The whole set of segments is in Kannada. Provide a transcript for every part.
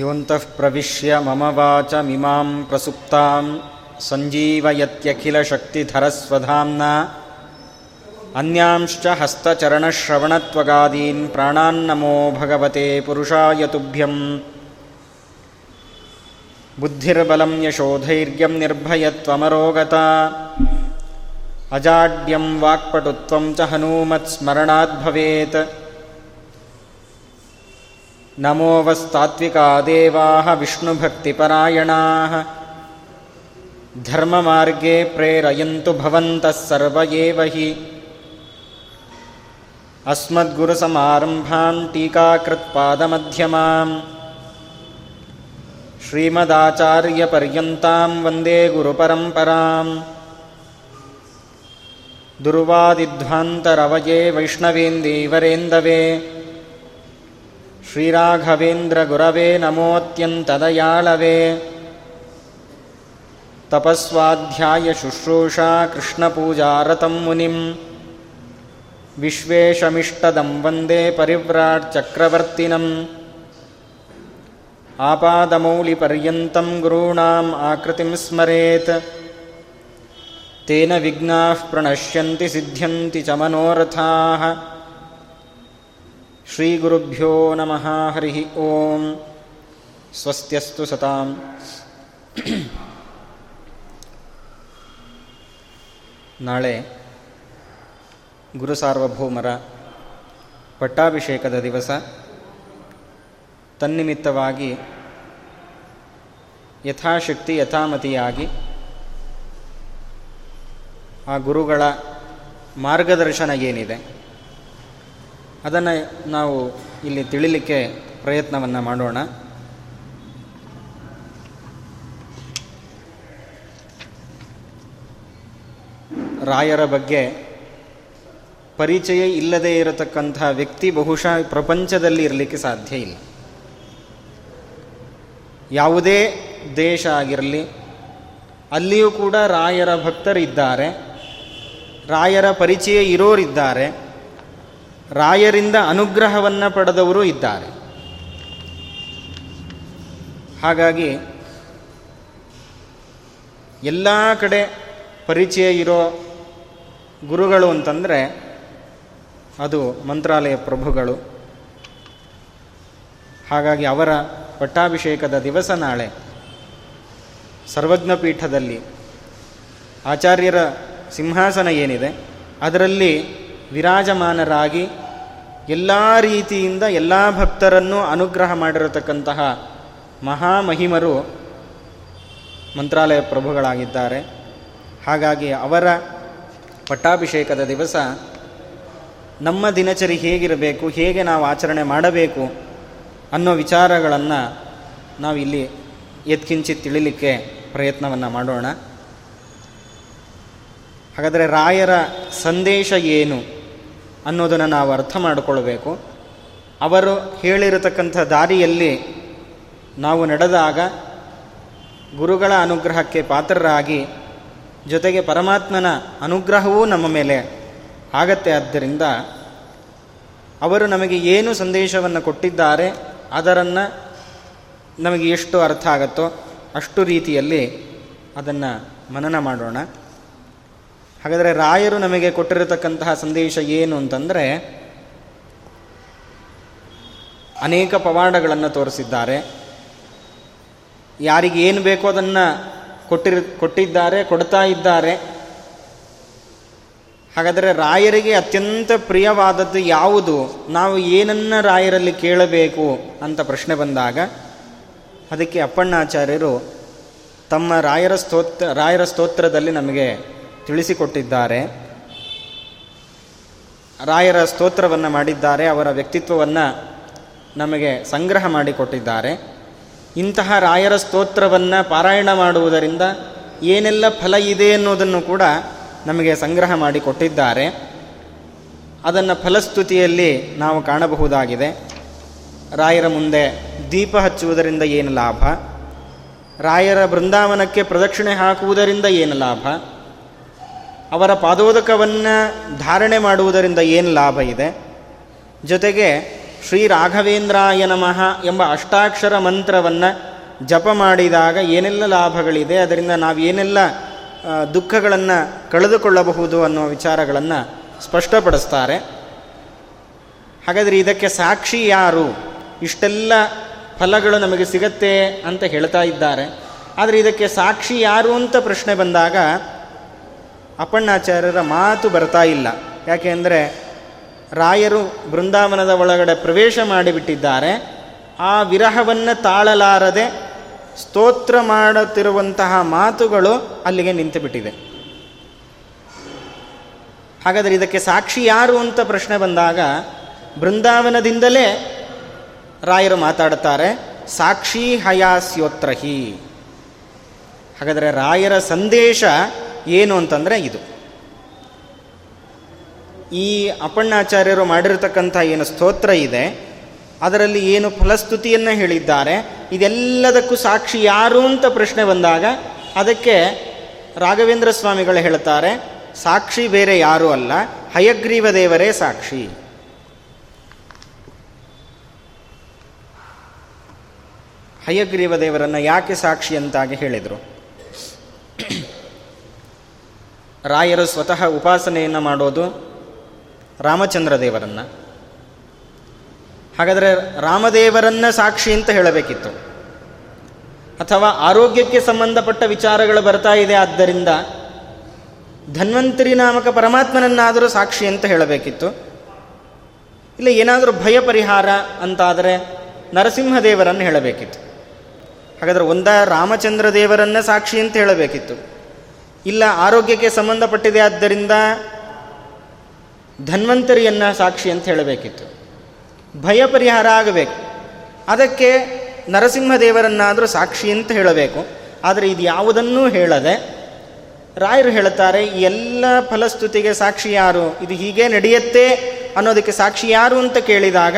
योऽन्तः प्रविश्य मम वाचमिमां प्रसुप्तां सञ्जीवयत्यखिलशक्तिधरस्वधाम्ना अन्यांश्च हस्तचरणश्रवणत्वगादीन् प्राणान्नमो भगवते पुरुषाय तुभ्यम् बुद्धिर्बलं यशोधैर्यं निर्भयत्वमरोगता अजाड्यं वाक्पटुत्वं च हनूमत्स्मरणाद् भवेत् नमो वस्तात्विका देवाः विष्णुभक्तिपरायणाः। धर्ममार्गे प्रेरयन्तु भवन्तः सर्व एव हि। अस्मद्गुरुसमारम्भां टीकाकृत्पादमध्यमाम्। श्रीमदाचार्यपर्यन्तां वन्दे गुरुपरम्पराम्। दुर्वादिध्वान्तरवये वैष्णवेन्दीवरेन्दवे ಶ್ರೀರಾಘವೇಂದ್ರಗುರವೇ ನಮೋತ್ಯಂತದಯಾಳವೇ ತಪಸ್ವಾಧ್ಯಾಯಶುಶ್ರೂಷಾ ಕೃಷ್ಣಪೂಜಾರತಂ ಮುನಿಂ ವಿಶ್ವೇಶಮಿಷ್ಟದಂ ವಂದೇ ಪರಿವ್ರಾಟ್ ಚಕ್ರವರ್ತಿನಂ ಆಪಾದಮೌಲಿಪರ್ಯಂತಂ ಗುರುಣಾಂ ಆಕೃತಿಂ ಸ್ಮರೇತ್ ತೇನ ವಿಘ್ನಾಃ ಪ್ರಣಶ್ಯಂತಿ ಸಿದ್ಧ್ಯಂತಿ ಚ ಮನೋರಥಾಃ ಶ್ರೀಗುರುಭ್ಯೋ ನಮಃ ಹರಿ ಓಂ ಸ್ವಸ್ತ್ಯಸ್ತು ಸತಾಂ ನಾಳೆ ಗುರು ಸಾರ್ವಭೌಮರ ಪಟ್ಟಾಭಿಷೇಕದ ದಿವಸ ತನ್ನಿಮಿತ್ತವಾಗಿ ಯಥಾಶಕ್ತಿ, ಯಥಾಮತಿಯಾಗಿ ಆ ಗುರುಗಳ ಮಾರ್ಗದರ್ಶನ ಏನಿದೆ? ಅದನ್ನು ನಾವು ಇಲ್ಲಿ ತಿಳಿಲಿಕ್ಕೆ ಪ್ರಯತ್ನವನ್ನು ಮಾಡೋಣ. ರಾಯರ ಬಗ್ಗೆ ಪರಿಚಯ ಇಲ್ಲದೇ ಇರತಕ್ಕಂಥ ವ್ಯಕ್ತಿ ಬಹುಶಃ ಪ್ರಪಂಚದಲ್ಲಿ ಇರಲಿಕ್ಕೆ ಸಾಧ್ಯ ಇಲ್ಲ. ಯಾವುದೇ ದೇಶ ಆಗಿರಲಿ, ಅಲ್ಲಿಯೂ ಕೂಡ ರಾಯರ ಭಕ್ತರಿದ್ದಾರೆ. ರಾಯರ ಪರಿಚಯ ಇರೋರಿದ್ದಾರೆ. ರಾಯರಿಂದ ಅನುಗ್ರಹವನ್ನು ಪಡೆದವರು ಇದ್ದಾರೆ. ಹಾಗಾಗಿ ಎಲ್ಲ ಕಡೆ ಪರಿಚಯ ಇರೋ ಗುರುಗಳು ಅಂತಂದರೆ ಅದು ಮಂತ್ರಾಲಯ ಪ್ರಭುಗಳು. ಹಾಗಾಗಿ ಅವರ ಪಟ್ಟಾಭಿಷೇಕದ ದಿವಸ ನಾಳೆ ಸರ್ವಜ್ಞ ಪೀಠದಲ್ಲಿ ಆಚಾರ್ಯರ ಸಿಂಹಾಸನ ಏನಿದೆ, ಅದರಲ್ಲಿ ವಿರಾಜಮಾನರಾಗಿ ಎಲ್ಲ ರೀತಿಯಿಂದ ಎಲ್ಲ ಭಕ್ತರನ್ನು ಅನುಗ್ರಹ ಮಾಡಿರತಕ್ಕಂತಹ ಮಹಾಮಹಿಮರು ಮಂತ್ರಾಲಯ ಪ್ರಭುಗಳಾಗಿದ್ದಾರೆ. ಹಾಗಾಗಿ ಅವರ ಪಟ್ಟಾಭಿಷೇಕದ ದಿವಸ ನಮ್ಮ ದಿನಚರಿ ಹೇಗಿರಬೇಕು, ಹೇಗೆ ನಾವು ಆಚರಣೆ ಮಾಡಬೇಕು ಅನ್ನೋ ವಿಚಾರಗಳನ್ನು ನಾವಿಲ್ಲಿ ಎತ್ಕಿಂಚಿತ್ ತಿಳಿಲಿಕ್ಕೆ ಪ್ರಯತ್ನವನ್ನು ಮಾಡೋಣ. ಹಾಗಾದರೆ ರಾಯರ ಸಂದೇಶ ಏನು? ಅನ್ನೋದನ್ನು ನಾವು ಅರ್ಥ ಮಾಡಿಕೊಳ್ಬೇಕು. ಅವರು ಹೇಳಿರತಕ್ಕಂಥ ದಾರಿಯಲ್ಲಿ ನಾವು ನಡೆದಾಗ ಗುರುಗಳ ಅನುಗ್ರಹಕ್ಕೆ ಪಾತ್ರರಾಗಿ ಜೊತೆಗೆ ಪರಮಾತ್ಮನ ಅನುಗ್ರಹವೂ ನಮ್ಮ ಮೇಲೆ ಆಗತ್ತೆ. ಆದ್ದರಿಂದ ಅವರು ನಮಗೆ ಏನು ಸಂದೇಶವನ್ನು ಕೊಟ್ಟಿದ್ದಾರೆ ಅದರನ್ನು ನಮಗೆ ಎಷ್ಟು ಅರ್ಥ ಆಗತ್ತೋ ಅಷ್ಟು ರೀತಿಯಲ್ಲಿ ಅದನ್ನು ಮನನ ಮಾಡೋಣ. ಹಾಗಾದರೆ ರಾಯರು ನಮಗೆ ಕೊಟ್ಟಿರತಕ್ಕಂತಹ ಸಂದೇಶ ಏನು ಅಂತಂದರೆ, ಅನೇಕ ಪವಾಡಗಳನ್ನು ತೋರಿಸಿದ್ದಾರೆ. ಯಾರಿಗೆ ಏನು ಬೇಕೋ ಅದನ್ನು ಕೊಟ್ಟಿರ, ಕೊಟ್ಟಿದ್ದಾರೆ, ಕೊಡ್ತಾ ಇದ್ದಾರೆ. ಹಾಗಾದರೆ ರಾಯರಿಗೆ ಅತ್ಯಂತ ಪ್ರಿಯವಾದದ್ದು ಯಾವುದು? ನಾವು ಏನನ್ನು ರಾಯರಲ್ಲಿ ಕೇಳಬೇಕು ಅಂತ ಪ್ರಶ್ನೆ ಬಂದಾಗ, ಅದಕ್ಕೆ ಅಪ್ಪಣ್ಣಾಚಾರ್ಯರು ತಮ್ಮ ರಾಯರ ಸ್ತೋತ್ರ, ರಾಯರ ಸ್ತೋತ್ರದಲ್ಲಿ ನಮಗೆ ತಿಳಿಸಿಕೊಟ್ಟಿದ್ದಾರೆ. ರಾಯರ ಸ್ತೋತ್ರವನ್ನು ಮಾಡಿದ್ದಾರೆ, ಅವರ ವ್ಯಕ್ತಿತ್ವವನ್ನು ನಮಗೆ ಸಂಗ್ರಹ ಮಾಡಿಕೊಟ್ಟಿದ್ದಾರೆ. ಇಂತಹ ರಾಯರ ಸ್ತೋತ್ರವನ್ನು ಪಾರಾಯಣ ಮಾಡುವುದರಿಂದ ಏನೆಲ್ಲ ಫಲ ಇದೆ ಅನ್ನೋದನ್ನು ಕೂಡ ನಮಗೆ ಸಂಗ್ರಹ ಮಾಡಿಕೊಟ್ಟಿದ್ದಾರೆ. ಅದನ್ನು ಫಲಸ್ತುತಿಯಲ್ಲಿ ನಾವು ಕಾಣಬಹುದಾಗಿದೆ. ರಾಯರ ಮುಂದೆ ದೀಪ ಹಚ್ಚುವುದರಿಂದ ಏನು ಲಾಭ? ರಾಯರ ಬೃಂದಾವನಕ್ಕೆ ಪ್ರದಕ್ಷಿಣೆ ಹಾಕುವುದರಿಂದ ಏನು ಲಾಭ? ಅವರ ಪಾದೋದಕವನ್ನು ಧಾರಣೆ ಮಾಡುವುದರಿಂದ ಏನು ಲಾಭ ಇದೆ? ಜೊತೆಗೆ ಶ್ರೀ ರಾಘವೇಂದ್ರಾಯ ನಮಃ ಎಂಬ ಅಷ್ಟಾಕ್ಷರ ಮಂತ್ರವನ್ನು ಜಪ ಮಾಡಿದಾಗ ಏನೆಲ್ಲ ಲಾಭಗಳಿದೆ? ಅದರಿಂದ ನಾವು ಏನೆಲ್ಲ ದುಃಖಗಳನ್ನು ಕಳೆದುಕೊಳ್ಳಬಹುದು ಅನ್ನೋ ವಿಚಾರಗಳನ್ನು ಸ್ಪಷ್ಟಪಡಿಸ್ತಾರೆ. ಹಾಗಾದರೆ ಇದಕ್ಕೆ ಸಾಕ್ಷಿ ಯಾರು? ಇಷ್ಟೆಲ್ಲ ಫಲಗಳು ನಮಗೆ ಸಿಗತ್ತೆ ಅಂತ ಹೇಳ್ತಾ ಇದ್ದಾರೆ. ಆದರೆ ಇದಕ್ಕೆ ಸಾಕ್ಷಿ ಯಾರು ಅಂತ ಪ್ರಶ್ನೆ ಬಂದಾಗ ಅಪ್ಪಣ್ಣಾಚಾರ್ಯರ ಮಾತು ಬರ್ತಾ ಇಲ್ಲ. ಯಾಕೆಂದರೆ ರಾಯರು ಬೃಂದಾವನದ ಒಳಗಡೆ ಪ್ರವೇಶ ಮಾಡಿಬಿಟ್ಟಿದ್ದಾರೆ. ಆ ವಿರಹವನ್ನು ತಾಳಲಾರದೆ ಸ್ತೋತ್ರ ಮಾಡುತ್ತಿರುವಂತಹ ಮಾತುಗಳು ಅಲ್ಲಿಗೆ ನಿಂತುಬಿಟ್ಟಿದೆ ಹಾಗಾದರೆ ಇದಕ್ಕೆ ಸಾಕ್ಷಿ ಯಾರು ಅಂತ ಪ್ರಶ್ನೆ ಬಂದಾಗ ಬೃಂದಾವನದಿಂದಲೇ ರಾಯರು ಮಾತಾಡುತ್ತಾರೆ ಸಾಕ್ಷಿ ಹಯಾಸ್ಯೋತ್ರಹಿ. ಹಾಗಾದರೆ ರಾಯರ ಸಂದೇಶ ಏನು ಅಂತಂದರೆ ಇದು. ಈ ಅಪ್ಪಣ್ಣಾಚಾರ್ಯರು ಮಾಡಿರತಕ್ಕಂಥ ಏನು ಸ್ತೋತ್ರ ಇದೆ, ಅದರಲ್ಲಿ ಏನು ಫಲಸ್ತುತಿಯನ್ನು ಹೇಳಿದ್ದಾರೆ, ಇದೆಲ್ಲದಕ್ಕೂ ಸಾಕ್ಷಿ ಯಾರು ಅಂತ ಪ್ರಶ್ನೆ ಬಂದಾಗ ಅದಕ್ಕೆ ರಾಘವೇಂದ್ರ ಸ್ವಾಮಿಗಳು ಹೇಳ್ತಾರೆ, ಸಾಕ್ಷಿ ಬೇರೆ ಯಾರೂ ಅಲ್ಲ, ಹಯಗ್ರೀವ ದೇವರೇ ಸಾಕ್ಷಿ. ಹಯಗ್ರೀವ ದೇವರನ್ನು ಯಾಕೆ ಸಾಕ್ಷಿ ಅಂತಾಗಿ ಹೇಳಿದರು. ರಾಯರು ಸ್ವತಃ ಉಪಾಸನೆಯನ್ನು ಮಾಡೋದು ರಾಮಚಂದ್ರ ದೇವರನ್ನು. ಹಾಗಾದರೆ ರಾಮದೇವರನ್ನ ಸಾಕ್ಷಿ ಅಂತ ಹೇಳಬೇಕಿತ್ತು. ಅಥವಾ ಆರೋಗ್ಯಕ್ಕೆ ಸಂಬಂಧಪಟ್ಟ ವಿಚಾರಗಳು ಬರ್ತಾ ಇದೆ ಆದ್ದರಿಂದ ಧನ್ವಂತರಿ ನಾಮಕ ಪರಮಾತ್ಮನನ್ನಾದರೂ ಸಾಕ್ಷಿ ಅಂತ ಹೇಳಬೇಕಿತ್ತು. ಇಲ್ಲ ಏನಾದರೂ ಭಯ ಪರಿಹಾರ ಅಂತಾದರೆ ನರಸಿಂಹದೇವರನ್ನು ಹೇಳಬೇಕಿತ್ತು. ಹಾಗಾದರೆ ಒಂದ ರಾಮಚಂದ್ರ ದೇವರನ್ನ ಸಾಕ್ಷಿ ಅಂತ ಹೇಳಬೇಕಿತ್ತು. ಇಲ್ಲ ಆರೋಗ್ಯಕ್ಕೆ ಸಂಬಂಧಪಟ್ಟಿದೆ ಆದ್ದರಿಂದ ಧನ್ವಂತರಿಯನ್ನು ಸಾಕ್ಷಿ ಅಂತ ಹೇಳಬೇಕಿತ್ತು. ಭಯ ಪರಿಹಾರ ಆಗಬೇಕು. ಅದಕ್ಕೆ ನರಸಿಂಹದೇವರನ್ನಾದರೂ ಸಾಕ್ಷಿ ಅಂತ ಹೇಳಬೇಕು. ಆದರೆ ಇದು ಯಾವುದನ್ನೂ ಹೇಳದೆ ರಾಯರು ಹೇಳುತ್ತಾರೆ ಎಲ್ಲ ಫಲಸ್ತುತಿಗೆ ಸಾಕ್ಷಿ ಯಾರು? ಇದು ಹೀಗೆ ನಡೆಯುತ್ತೆ ಅನ್ನೋದಕ್ಕೆ ಸಾಕ್ಷಿ ಯಾರು ಅಂತ ಕೇಳಿದಾಗ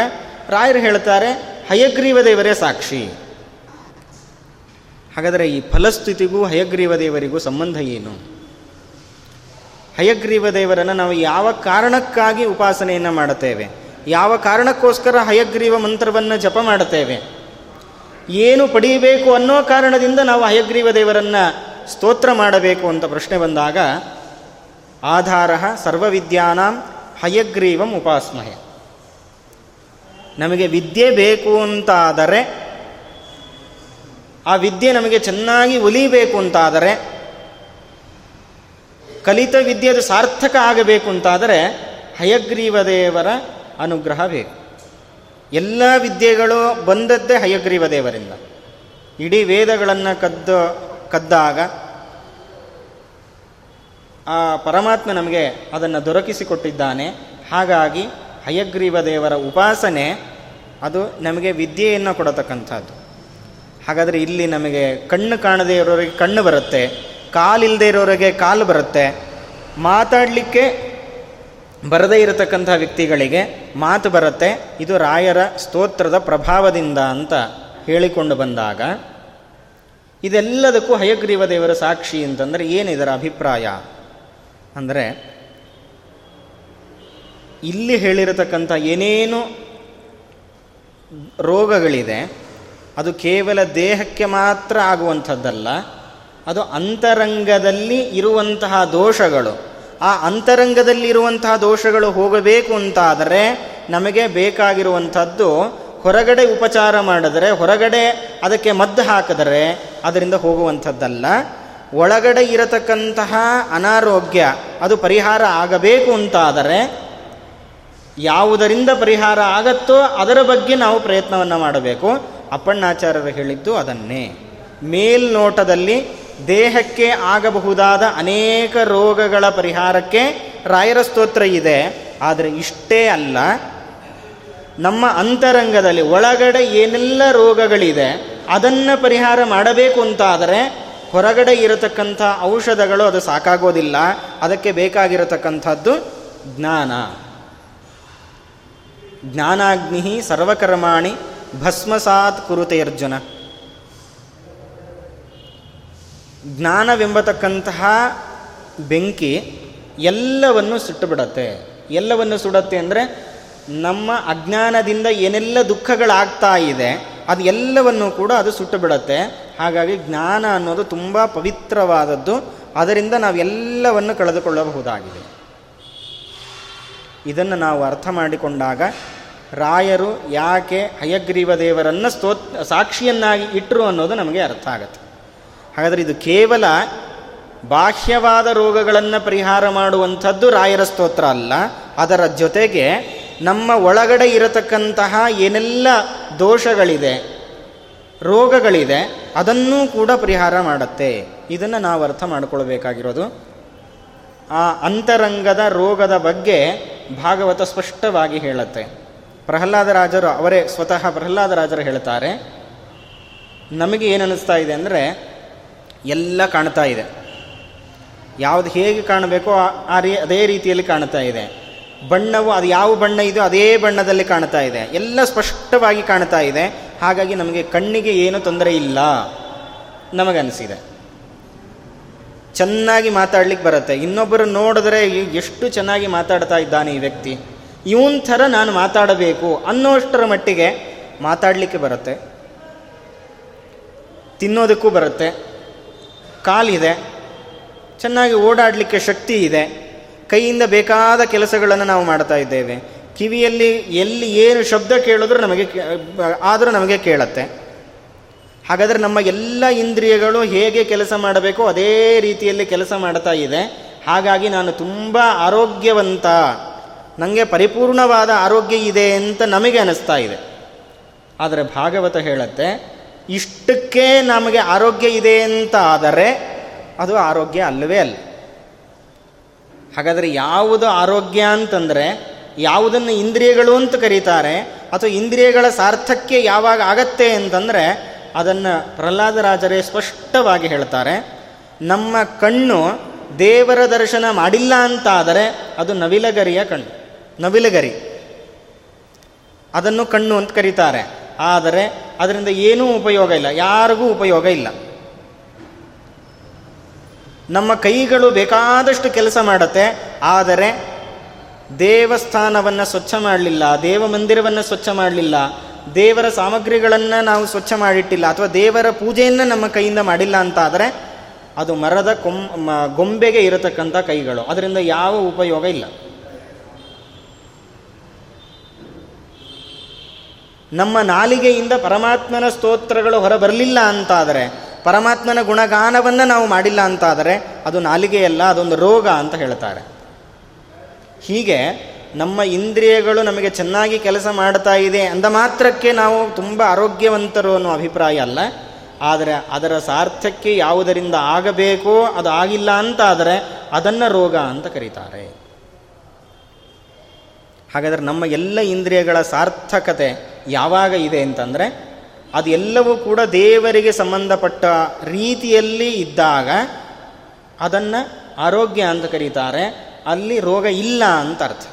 ರಾಯರು ಹೇಳ್ತಾರೆ ಹಯಗ್ರೀವ ದೇವರೇ ಸಾಕ್ಷಿ. ಹಾಗಾದರೆ ಈ ಫಲಸ್ಥಿತಿಗೂ ಹಯಗ್ರೀವ ದೇವರಿಗೂ ಸಂಬಂಧ ಏನು? ಹಯಗ್ರೀವ ದೇವರನ್ನು ನಾವು ಯಾವ ಕಾರಣಕ್ಕಾಗಿ ಉಪಾಸನೆಯನ್ನು ಮಾಡುತ್ತೇವೆ? ಯಾವ ಕಾರಣಕ್ಕೋಸ್ಕರ ಹಯಗ್ರೀವ ಮಂತ್ರವನ್ನು ಜಪ ಮಾಡುತ್ತೇವೆ? ಏನು ಪಡೆಯಬೇಕು ಅನ್ನೋ ಕಾರಣದಿಂದ ನಾವು ಹಯಗ್ರೀವ ದೇವರನ್ನು ಸ್ತೋತ್ರ ಮಾಡಬೇಕು ಅಂತ ಪ್ರಶ್ನೆ ಬಂದಾಗ, ಆಧಾರ ಸರ್ವವಿದ್ಯಾನಾಂ ಹಯಗ್ರೀವಂ ಉಪಾಸ್ಮಹೆ. ನಮಗೆ ವಿದ್ಯೆ ಬೇಕು ಅಂತಾದರೆ ಆ ವಿದ್ಯೆ ನಮಗೆ ಚೆನ್ನಾಗಿ ಒಲಿಬೇಕು ಅಂತಾದರೆ, ಕಲಿತ ವಿದ್ಯೆದು ಸಾರ್ಥಕ ಆಗಬೇಕು ಅಂತಾದರೆ ಹಯಗ್ರೀವ ದೇವರ ಅನುಗ್ರಹ ಬೇಕು. ಎಲ್ಲ ವಿದ್ಯೆಗಳು ಬಂದದ್ದೇ ಹಯಗ್ರೀವ ದೇವರಿಂದ ಇಡೀ ವೇದಗಳನ್ನು ಕದ್ದ, ಕದ್ದಾಗ ಆ ಪರಮಾತ್ಮ ನಮಗೆ ಅದನ್ನು ದೊರಕಿಸಿಕೊಟ್ಟಿದ್ದಾನೆ. ಹಾಗಾಗಿ ಹಯಗ್ರೀವ ದೇವರ ಉಪಾಸನೆ ಅದು ನಮಗೆ ವಿದ್ಯೆಯನ್ನು ಕೊಡತಕ್ಕಂಥದ್ದು. ಹಾಗಾದರೆ ಇಲ್ಲಿ ನಮಗೆ ಕಣ್ಣು ಕಾಣದೇ ಇರೋರಿಗೆ ಕಣ್ಣು ಬರುತ್ತೆ ಕಾಲಿಲ್ಲದೆ ಇರೋರಿಗೆ ಕಾಲು ಬರುತ್ತೆ. ಮಾತಾಡಲಿಕ್ಕೆ ಬರದೇ ಇರತಕ್ಕಂಥ ವ್ಯಕ್ತಿಗಳಿಗೆ ಮಾತು ಬರುತ್ತೆ. ಇದು ರಾಯರ ಸ್ತೋತ್ರದ ಪ್ರಭಾವದಿಂದ ಅಂತ ಹೇಳಿಕೊಂಡು ಬಂದಾಗ, ಇದೆಲ್ಲದಕ್ಕೂ ಹಯಗ್ರೀವ ದೇವರ ಸಾಕ್ಷಿ ಅಂತಂದರೆ ಏನಿದರ ಅಭಿಪ್ರಾಯ? ಅಂದರೆ, ಇಲ್ಲಿ ಹೇಳಿರತಕ್ಕಂಥ ಏನೇನು ರೋಗಗಳಿದೆ ಅದು ಕೇವಲ ದೇಹಕ್ಕೆ ಮಾತ್ರ ಆಗುವಂಥದ್ದಲ್ಲ, ಅದು ಅಂತರಂಗದಲ್ಲಿ ಇರುವಂತಹ ದೋಷಗಳು. ಆ ಅಂತರಂಗದಲ್ಲಿರುವಂತಹ ದೋಷಗಳು ಹೋಗಬೇಕು ಅಂತಾದರೆ ನಮಗೆ ಬೇಕಾಗಿರುವಂಥದ್ದು ಹೊರಗಡೆ ಉಪಚಾರ ಮಾಡಿದರೆ, ಹೊರಗಡೆ ಅದಕ್ಕೆ ಮದ್ದು ಹಾಕಿದರೆ ಅದರಿಂದ ಹೋಗುವಂಥದ್ದಲ್ಲ. ಒಳಗಡೆ ಇರತಕ್ಕಂತಹ ಅನಾರೋಗ್ಯ, ಅದು ಪರಿಹಾರ ಆಗಬೇಕು ಅಂತಾದರೆ ಯಾವುದರಿಂದ ಪರಿಹಾರ ಆಗತ್ತೋ ಅದರ ಬಗ್ಗೆ ನಾವು ಪ್ರಯತ್ನವನ್ನು ಮಾಡಬೇಕು. ಅಪ್ಪಣ್ಣಾಚಾರ್ಯರು ಹೇಳಿದ್ದು ಅದನ್ನೇ. ಮೇಲ್ನೋಟದಲ್ಲಿ ದೇಹಕ್ಕೆ ಆಗಬಹುದಾದ ಅನೇಕ ರೋಗಗಳ ಪರಿಹಾರಕ್ಕೆ ರಾಯರ ಸ್ತೋತ್ರ ಇದೆ. ಆದರೆ ಇಷ್ಟೇ ಅಲ್ಲ, ನಮ್ಮ ಅಂತರಂಗದಲ್ಲಿ ಒಳಗಡೆ ಏನೆಲ್ಲ ರೋಗಗಳಿದೆ, ಅದನ್ನು ಪರಿಹಾರ ಮಾಡಬೇಕು ಅಂತಾದರೆ ಹೊರಗಡೆ ಇರತಕ್ಕಂಥ ಔಷಧಗಳು ಅದು ಸಾಕಾಗೋದಿಲ್ಲ. ಅದಕ್ಕೆ ಬೇಕಾಗಿರತಕ್ಕಂಥದ್ದು ಜ್ಞಾನ. ಜ್ಞಾನಾಗ್ನಿ ಸರ್ವಕರ್ಮಾಣಿ ಭಸ್ಮಸಾತ್ ಕುರುತೆ ಅರ್ಜುನ. ಜ್ಞಾನವೆಂಬತಕ್ಕಂತಹ ಬೆಂಕಿ ಎಲ್ಲವನ್ನು ಸುಟ್ಟುಬಿಡತ್ತೆ. ಎಲ್ಲವನ್ನು ಸುಡತ್ತೆ ಅಂದರೆ ನಮ್ಮ ಅಜ್ಞಾನದಿಂದ ಏನೆಲ್ಲ ದುಃಖಗಳಾಗ್ತಾ ಇದೆ, ಅದು ಎಲ್ಲವನ್ನು ಕೂಡ ಅದು ಸುಟ್ಟು ಬಿಡುತ್ತೆ ಹಾಗಾಗಿ ಜ್ಞಾನ ಅನ್ನೋದು ತುಂಬ ಪವಿತ್ರವಾದದ್ದು. ಅದರಿಂದ ನಾವೆಲ್ಲವನ್ನು ಕಳೆದುಕೊಳ್ಳಬಹುದಾಗಿದೆ. ಇದನ್ನು ನಾವು ಅರ್ಥ ಮಾಡಿಕೊಂಡಾಗ ರಾಯರು ಯಾಕೆ ಹಯಗ್ರೀವ ದೇವರನ್ನು ಸ್ತೋತ್, ಸಾಕ್ಷಿಯನ್ನಾಗಿ ಇಟ್ಟರು ಅನ್ನೋದು ನಮಗೆ ಅರ್ಥ ಆಗುತ್ತೆ. ಹಾಗಾದರೆ ಇದು ಕೇವಲ ಬಾಹ್ಯವಾದ ರೋಗಗಳನ್ನು ಪರಿಹಾರ ಮಾಡುವಂಥದ್ದು ರಾಯರ ಸ್ತೋತ್ರ ಅಲ್ಲ. ಅದರ ಜೊತೆಗೆ ನಮ್ಮ ಒಳಗಡೆ ಇರತಕ್ಕಂತಹ ಏನೆಲ್ಲ ದೋಷಗಳಿದೆ, ರೋಗಗಳಿದೆ, ಅದನ್ನೂ ಕೂಡ ಪರಿಹಾರ ಮಾಡುತ್ತೆ. ಇದನ್ನು ನಾವು ಅರ್ಥ ಮಾಡಿಕೊಳ್ಬೇಕಾಗಿರೋದು. ಆ ಅಂತರಂಗದ ರೋಗದ ಬಗ್ಗೆ ಭಾಗವತ ಸ್ಪಷ್ಟವಾಗಿ ಹೇಳುತ್ತೆ. ಪ್ರಹ್ಲಾದರಾಜರು ಅವರೇ ಸ್ವತಃ ಪ್ರಹ್ಲಾದರಾಜರು ಹೇಳ್ತಾರೆ, ನಮಗೆ ಏನು ಅನ್ನಿಸ್ತಾ ಇದೆ ಅಂದರೆ, ಎಲ್ಲ ಕಾಣ್ತಾ ಇದೆ. ಯಾವುದು ಹೇಗೆ ಕಾಣಬೇಕೋ ಆ ರೀ, ಅದೇ ರೀತಿಯಲ್ಲಿ ಕಾಣ್ತಾ ಇದೆ. ಬಣ್ಣವು, ಅದು ಯಾವ ಬಣ್ಣ ಇದೆಯೋ ಅದೇ ಬಣ್ಣದಲ್ಲಿ ಕಾಣ್ತಾ ಇದೆ. ಎಲ್ಲ ಸ್ಪಷ್ಟವಾಗಿ ಕಾಣ್ತಾ ಇದೆ. ಹಾಗಾಗಿ ನಮಗೆ ಕಣ್ಣಿಗೆ ಏನು ತೊಂದರೆ ಇಲ್ಲ ನಮಗನಿಸಿದೆ ಚೆನ್ನಾಗಿ ಮಾತಾಡ್ಲಿಕ್ಕೆ ಬರುತ್ತೆ. ಇನ್ನೊಬ್ಬರು ನೋಡಿದ್ರೆ ಎಷ್ಟು ಚೆನ್ನಾಗಿ ಮಾತಾಡ್ತಾ ಇದ್ದಾನೆ ಈ ವ್ಯಕ್ತಿ. ಇವನ್ ಥರ ನಾನು ಮಾತಾಡಬೇಕು ಅನ್ನೋಷ್ಟರ ಮಟ್ಟಿಗೆ ಮಾತಾಡಲಿಕ್ಕೆ ಬರುತ್ತೆ. ತಿನ್ನೋದಕ್ಕೂ ಬರುತ್ತೆ. ಕಾಲಿದೆ. ಚೆನ್ನಾಗಿ ಓಡಾಡಲಿಕ್ಕೆ ಶಕ್ತಿ ಇದೆ. ಕೈಯಿಂದ ಬೇಕಾದ ಕೆಲಸಗಳನ್ನು ನಾವು ಮಾಡ್ತಾ ಇದ್ದೇವೆ. ಕಿವಿಯಲ್ಲಿ ಎಲ್ಲಿ ಏನು ಶಬ್ದ ಕೇಳಿದ್ರೂ ನಮಗೆ ಆದರೂ ನಮಗೆ ಕೇಳತ್ತೆ. ಹಾಗಾದರೆ ನಮ್ಮ ಎಲ್ಲ ಇಂದ್ರಿಯಗಳು ಹೇಗೆ ಕೆಲಸ ಮಾಡಬೇಕೋ ಅದೇ ರೀತಿಯಲ್ಲಿ ಕೆಲಸ ಮಾಡ್ತಾ ಇದೆ. ಹಾಗಾಗಿ ನಾನು ತುಂಬ ಆರೋಗ್ಯವಂತ ನನಗೆ ಪರಿಪೂರ್ಣವಾದ ಆರೋಗ್ಯ ಇದೆ ಅಂತ ನಮಗೆ ಅನಿಸ್ತಾ ಇದೆ. ಆದರೆ ಭಾಗವತ ಹೇಳುತ್ತೆ, ಇಷ್ಟಕ್ಕೆ ನಮಗೆ ಆರೋಗ್ಯ ಇದೆ ಅಂತ ಆದರೆ ಅದು ಆರೋಗ್ಯ ಅಲ್ಲವೇ ಅಲ್ಲ. ಹಾಗಾದರೆ ಯಾವುದು ಆರೋಗ್ಯ ಅಂತಂದರೆ ಯಾವುದನ್ನು ಇಂದ್ರಿಯಗಳು ಅಂತ ಕರೀತಾರೆ, ಅಥವಾ ಇಂದ್ರಿಯಗಳ ಸಾರ್ಥಕ್ಕೆ ಯಾವಾಗ ಆಗತ್ತೆ ಅಂತಂದರೆ ಅದನ್ನು ಪ್ರಹ್ಲಾದರಾಜರೇ ಸ್ಪಷ್ಟವಾಗಿ ಹೇಳ್ತಾರೆ, ನಮ್ಮ ಕಣ್ಣು ದೇವರ ದರ್ಶನ ಮಾಡಿಲ್ಲ ಅಂತಾದರೆ ಅದು ನವಿಲಗರಿಯ ಕಣ್ಣು. ನವಿಲಗರಿ. ಅದನ್ನು ಕಣ್ಣು ಅಂತ ಕರೀತಾರೆ. ಆದರೆ ಅದರಿಂದ ಏನೂ ಉಪಯೋಗ ಇಲ್ಲ. ಯಾರಿಗೂ ಉಪಯೋಗ ಇಲ್ಲ. ನಮ್ಮ ಕೈಗಳು ಬೇಕಾದಷ್ಟು ಕೆಲಸ ಮಾಡುತ್ತೆ. ಆದರೆ ದೇವಸ್ಥಾನವನ್ನು ಸ್ವಚ್ಛ ಮಾಡಲಿಲ್ಲ, ದೇವ ಮಂದಿರವನ್ನು ಸ್ವಚ್ಛ ಮಾಡಲಿಲ್ಲ, ದೇವರ ಸಾಮಗ್ರಿಗಳನ್ನು ನಾವು ಸ್ವಚ್ಛ ಮಾಡಿಟ್ಟಿಲ್ಲ ಅಥವಾ ದೇವರ ಪೂಜೆಯನ್ನು ನಮ್ಮ ಕೈಯಿಂದ ಮಾಡಿಲ್ಲ ಅಂತ ಆದರೆ ಅದು ಮರದ ಕೊಂ ಗೊಂಬೆಗೆ ಇರತಕ್ಕಂಥ ಕೈಗಳು. ಅದರಿಂದ ಯಾವ ಉಪಯೋಗ ಇಲ್ಲ. ನಮ್ಮ ನಾಲಿಗೆಯಿಂದ ಪರಮಾತ್ಮನ ಸ್ತೋತ್ರಗಳು ಹೊರಬರಲಿಲ್ಲ ಅಂತಾದರೆ, ಪರಮಾತ್ಮನ ಗುಣಗಾನವನ್ನು ನಾವು ಮಾಡಿಲ್ಲ ಅಂತಾದರೆ, ಅದು ನಾಲಿಗೆಯಲ್ಲ, ಅದೊಂದು ರೋಗ ಅಂತ ಹೇಳ್ತಾರೆ. ಹೀಗೆ ನಮ್ಮ ಇಂದ್ರಿಯಗಳು ನಮಗೆ ಚೆನ್ನಾಗಿ ಕೆಲಸ ಮಾಡ್ತಾ ಇದೆ ಅಂದ ಮಾತ್ರಕ್ಕೆ ನಾವು ತುಂಬ ಆರೋಗ್ಯವಂತರು ಅನ್ನೋ ಅಭಿಪ್ರಾಯ ಅಲ್ಲ, ಆದರೆ ಅದರ ಸಾರ್ಥಕ್ಕೆ ಯಾವುದರಿಂದ ಆಗಬೇಕೋ ಅದು ಆಗಿಲ್ಲ ಅಂತಾದರೆ ಅದನ್ನು ರೋಗ ಅಂತ ಕರೀತಾರೆ. ಹಾಗಾದರೆ ನಮ್ಮ ಎಲ್ಲ ಇಂದ್ರಿಯಗಳ ಸಾರ್ಥಕತೆ ಯಾವಾಗ ಇದೆ ಅಂತಂದರೆ ಅದು ಎಲ್ಲವೂ ಕೂಡ ದೇವರಿಗೆ ಸಂಬಂಧಪಟ್ಟ ರೀತಿಯಲ್ಲಿ ಇದ್ದಾಗ ಅದನ್ನು ಆರೋಗ್ಯ ಅಂತ ಕರೀತಾರೆ, ಅಲ್ಲಿ ರೋಗ ಇಲ್ಲ ಅಂತ ಅರ್ಥ.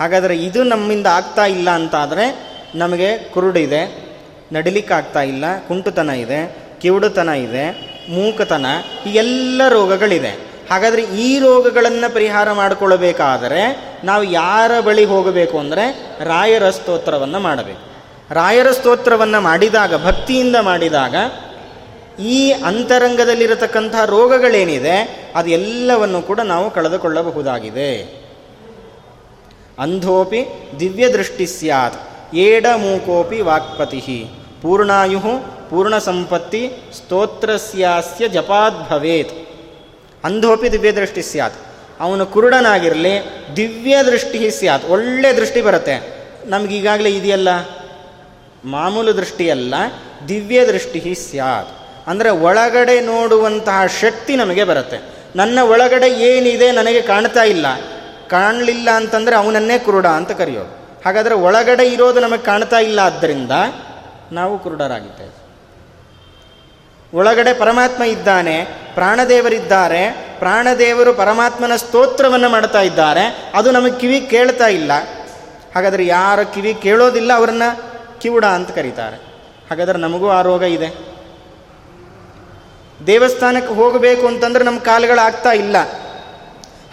ಹಾಗಾದರೆ ಇದು ನಮ್ಮಿಂದ ಆಗ್ತಾ ಇಲ್ಲ ಅಂತಾದರೆ, ನಮಗೆ ಕುರುಡಿದೆ ನಡಿಲಿಕ್ಕಾಗ್ತಾ ಇಲ್ಲ, ಕುಂಟುತನ ಇದೆ, ಕಿವುಡುತನ ಇದೆ, ಮೂಕತನ, ಈ ಎಲ್ಲ ರೋಗಗಳಿದೆ. ಹಾಗಾದರೆ ಈ ರೋಗಗಳನ್ನು ಪರಿಹಾರ ಮಾಡಿಕೊಳ್ಳಬೇಕಾದರೆ ನಾವು ಯಾರ ಬಳಿ ಹೋಗಬೇಕು ಅಂದರೆ ರಾಯರ ಸ್ತೋತ್ರವನ್ನು ಮಾಡಬೇಕು. ರಾಯರ ಸ್ತೋತ್ರವನ್ನು ಮಾಡಿದಾಗ, ಭಕ್ತಿಯಿಂದ ಮಾಡಿದಾಗ ಈ ಅಂತರಂಗದಲ್ಲಿರತಕ್ಕಂಥ ರೋಗಗಳೇನಿದೆ ಅದೆಲ್ಲವನ್ನು ಕೂಡ ನಾವು ಕಳೆದುಕೊಳ್ಳಬಹುದಾಗಿದೆ. ಅಂಧೋಪಿ ದಿವ್ಯದೃಷ್ಟಿ ಸ್ಯಾತ್, ಏಡ ಮೂಕೋಪಿ ವಾಕ್ಪತಿ ಪೂರ್ಣಾಯು ಪೂರ್ಣ ಸಂಪತ್ತಿ ಸ್ತೋತ್ರಸ್ಯಾಸ್ಯ ಜಪಾದ್ ಭವೇತ್ ದಿವ್ಯ ದೃಷ್ಟಿ ಸ್ಯಾತ್. ಅವನು ಕುರುಡನಾಗಿರಲಿ, ದಿವ್ಯ ದೃಷ್ಟಿ ಸ್ಯಾತ್. ಒಳ್ಳೆ ದೃಷ್ಟಿ ಬರುತ್ತೆ. ನಮಗೀಗಾಗಲೇ ಇದೆಯಲ್ಲ? ಮಾಮೂಲು ದೃಷ್ಟಿಯಲ್ಲ ದಿವ್ಯ ದೃಷ್ಟಿ ಸ್ಯಾತ್. ಅಂದರೆ ಒಳಗಡೆ ನೋಡುವಂತಹ ಶಕ್ತಿ ನಮಗೆ ಬರುತ್ತೆ. ನನ್ನ ಒಳಗಡೆ ಏನಿದೆ ನನಗೆ ಕಾಣ್ತಾ ಇಲ್ಲ. ಕಾಣಲಿಲ್ಲ ಅಂತಂದರೆ ಅವನನ್ನೇ ಕುರುಡ ಅಂತ ಕರೆಯೋದು ಹಾಗಾದರೆ ಒಳಗಡೆ ಇರೋದು ನಮಗೆ ಕಾಣ್ತಾ ಇಲ್ಲ ಆದ್ದರಿಂದ ನಾವು ಕುರುಡರಾಗಿದ್ದೇವೆ. ಒಳಗಡೆ ಪರಮಾತ್ಮ ಇದ್ದಾನೆ, ಪ್ರಾಣದೇವರಿದ್ದಾರೆ, ಪ್ರಾಣದೇವರು ಪರಮಾತ್ಮನ ಸ್ತೋತ್ರವನ್ನು ಮಾಡ್ತಾ ಇದ್ದಾರೆ, ಅದು ನಮಗೆ ಕಿವಿ ಕೇಳ್ತಾ ಇಲ್ಲ. ಹಾಗಾದರೆ ಯಾರ ಕಿವಿ ಕೇಳೋದಿಲ್ಲ ಅವರನ್ನು? ಕಿವುಡ ಅಂತ ಕರೀತಾರೆ. ಹಾಗಾದರೆ ನಮಗೂ ಆ ರೋಗ ಇದೆ. ದೇವಸ್ಥಾನಕ್ಕೆ ಹೋಗಬೇಕು ಅಂತಂದ್ರೆ ನಮ್ಮ ಕಾಲುಗಳಾಗ್ತಾ ಇಲ್ಲ.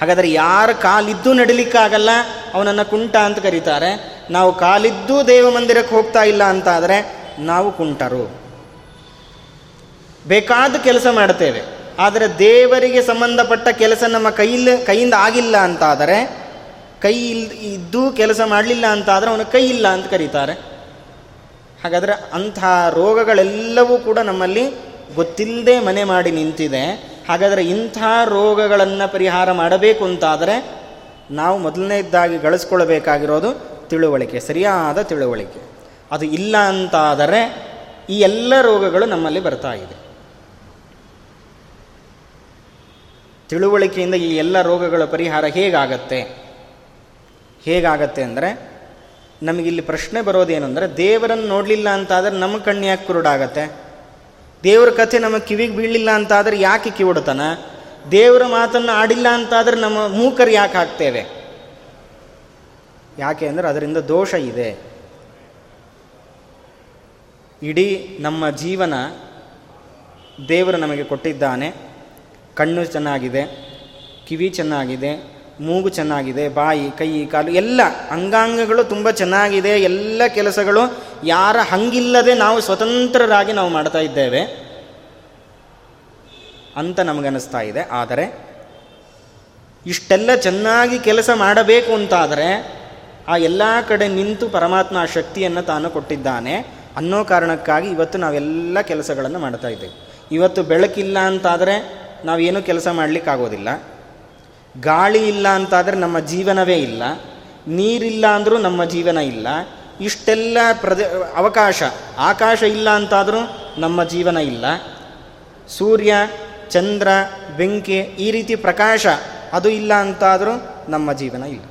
ಹಾಗಾದರೆ ಯಾರ ಕಾಲಿದ್ದು ನಡಿಲಿಕ್ಕಾಗಲ್ಲ? ಅವನನ್ನು ಕುಂಟ ಅಂತ ಕರೀತಾರೆ. ನಾವು ಕಾಲಿದ್ದೂ ದೇವ ಮಂದಿರಕ್ಕೆ ಹೋಗ್ತಾ ಇಲ್ಲ ಅಂತಾದರೆ ನಾವು ಕುಂಟರು. ಬೇಕಾದ ಕೆಲಸ ಮಾಡ್ತೇವೆ ಆದರೆ ದೇವರಿಗೆ ಸಂಬಂಧಪಟ್ಟ ಕೆಲಸ ನಮ್ಮ ಕೈಯಲ್ಲಿ ಕೈಯಿಂದ ಆಗಿಲ್ಲ ಅಂತಾದರೆ, ಕೈ ಇಲ್, ಇದ್ದು ಕೆಲಸ ಮಾಡಲಿಲ್ಲ ಅಂತಾದರೆ ಅವನು ಕೈ ಇಲ್ಲ ಅಂತ ಕರೀತಾರೆ. ಹಾಗಾದರೆ ಅಂಥ ರೋಗಗಳೆಲ್ಲವೂ ಕೂಡ ನಮ್ಮಲ್ಲಿ ಗೊತ್ತಿಲ್ಲದೆ ಮನೆ ಮಾಡಿ ನಿಂತಿದೆ. ಹಾಗಾದರೆ ಇಂಥ ರೋಗಗಳನ್ನು ಪರಿಹಾರ ಮಾಡಬೇಕು ಅಂತಾದರೆ ನಾವು ಮೊದಲನೇದಾಗಿ ಗಳಿಸ್ಕೊಳ್ಬೇಕಾಗಿರೋದು ತಿಳುವಳಿಕೆ, ಸರಿಯಾದ ತಿಳುವಳಿಕೆ. ಅದು ಇಲ್ಲ ಅಂತಾದರೆ ಈ ಎಲ್ಲ ರೋಗಗಳು ನಮ್ಮಲ್ಲಿ ಬರ್ತಾ ಇದೆ. ತಿಳುವಳಿಕೆಯಿಂದ ಈ ಎಲ್ಲ ರೋಗಗಳ ಪರಿಹಾರ ಹೇಗಾಗತ್ತೆ? ಹೇಗಾಗತ್ತೆ ಅಂದರೆ ನಮಗಿಲ್ಲಿ ಪ್ರಶ್ನೆ ಬರೋದೇನು ಅಂದರೆ ದೇವರನ್ನು ನೋಡಲಿಲ್ಲ ಅಂತಾದರೆ ನಮ್ಮ ಕಣ್ಣು ಯಾಕೆ ಕುರುಡಾಗತ್ತೆ? ದೇವರ ಕಥೆ ನಮ್ಮ ಕಿವಿಗೆ ಬೀಳಲಿಲ್ಲ ಅಂತಾದರೆ ಯಾಕೆ ಕಿವಿಡ್ತಾನ? ದೇವರ ಮಾತನ್ನು ಆಡಿಲ್ಲ ಅಂತಾದರೆ ನಮ್ಮ ಮೂಕರು ಯಾಕೆ ಹಾಕ್ತೇವೆ? ಯಾಕೆ ಅಂದರೆ ಅದರಿಂದ ದೋಷ ಇದೆ. ಇಡೀ ನಮ್ಮ ಜೀವನ ದೇವರು ನಮಗೆ ಕೊಟ್ಟಿದ್ದಾನೆ. ಕಣ್ಣು ಚೆನ್ನಾಗಿದೆ, ಕಿವಿ ಚೆನ್ನಾಗಿದೆ, ಮೂಗು ಚೆನ್ನಾಗಿದೆ, ಬಾಯಿ, ಕೈ, ಕಾಲು ಎಲ್ಲ ಅಂಗಾಂಗಗಳು ತುಂಬ ಚೆನ್ನಾಗಿದೆ. ಎಲ್ಲ ಕೆಲಸಗಳು ಯಾರ ಹಂಗಿಲ್ಲದೆ ನಾವು ಸ್ವತಂತ್ರರಾಗಿ ನಾವು ಮಾಡ್ತಾ ಇದ್ದೇವೆ ಅಂತ ನಮಗನ್ನಿಸ್ತಾ ಇದೆ. ಆದರೆ ಇಷ್ಟೆಲ್ಲ ಚೆನ್ನಾಗಿ ಕೆಲಸ ಮಾಡಬೇಕು ಅಂತಾದರೆ ಆ ಎಲ್ಲ ಕಡೆ ನಿಂತು ಪರಮಾತ್ಮ ಆ ಶಕ್ತಿಯನ್ನು ತಾನು ಕೊಟ್ಟಿದ್ದಾನೆ ಅನ್ನೋ ಕಾರಣಕ್ಕಾಗಿ ಇವತ್ತು ನಾವೆಲ್ಲ ಕೆಲಸಗಳನ್ನು ಮಾಡ್ತಾ ಇದ್ದೇವೆ. ಇವತ್ತು ಬೆಳಕಿಲ್ಲ ಅಂತಾದರೆ ನಾವೇನು ಕೆಲಸ ಮಾಡಲಿಕ್ಕಾಗೋದಿಲ್ಲ. ಗಾಳಿ ಇಲ್ಲ ಅಂತಾದರೆ ನಮ್ಮ ಜೀವನವೇ ಇಲ್ಲ. ನೀರಿಲ್ಲ ಅಂದರೂ ನಮ್ಮ ಜೀವನ ಇಲ್ಲ. ಇಷ್ಟೆಲ್ಲ ಪ್ರದ, ಅವಕಾಶ. ಆಕಾಶ ಇಲ್ಲ ಅಂತಾದರೂ ನಮ್ಮ ಜೀವನ ಇಲ್ಲ. ಸೂರ್ಯ, ಚಂದ್ರ, ಬೆಂಕಿ ಈ ರೀತಿ ಪ್ರಕಾಶ ಅದು ಇಲ್ಲ ಅಂತಾದರೂ ನಮ್ಮ ಜೀವನ ಇಲ್ಲ.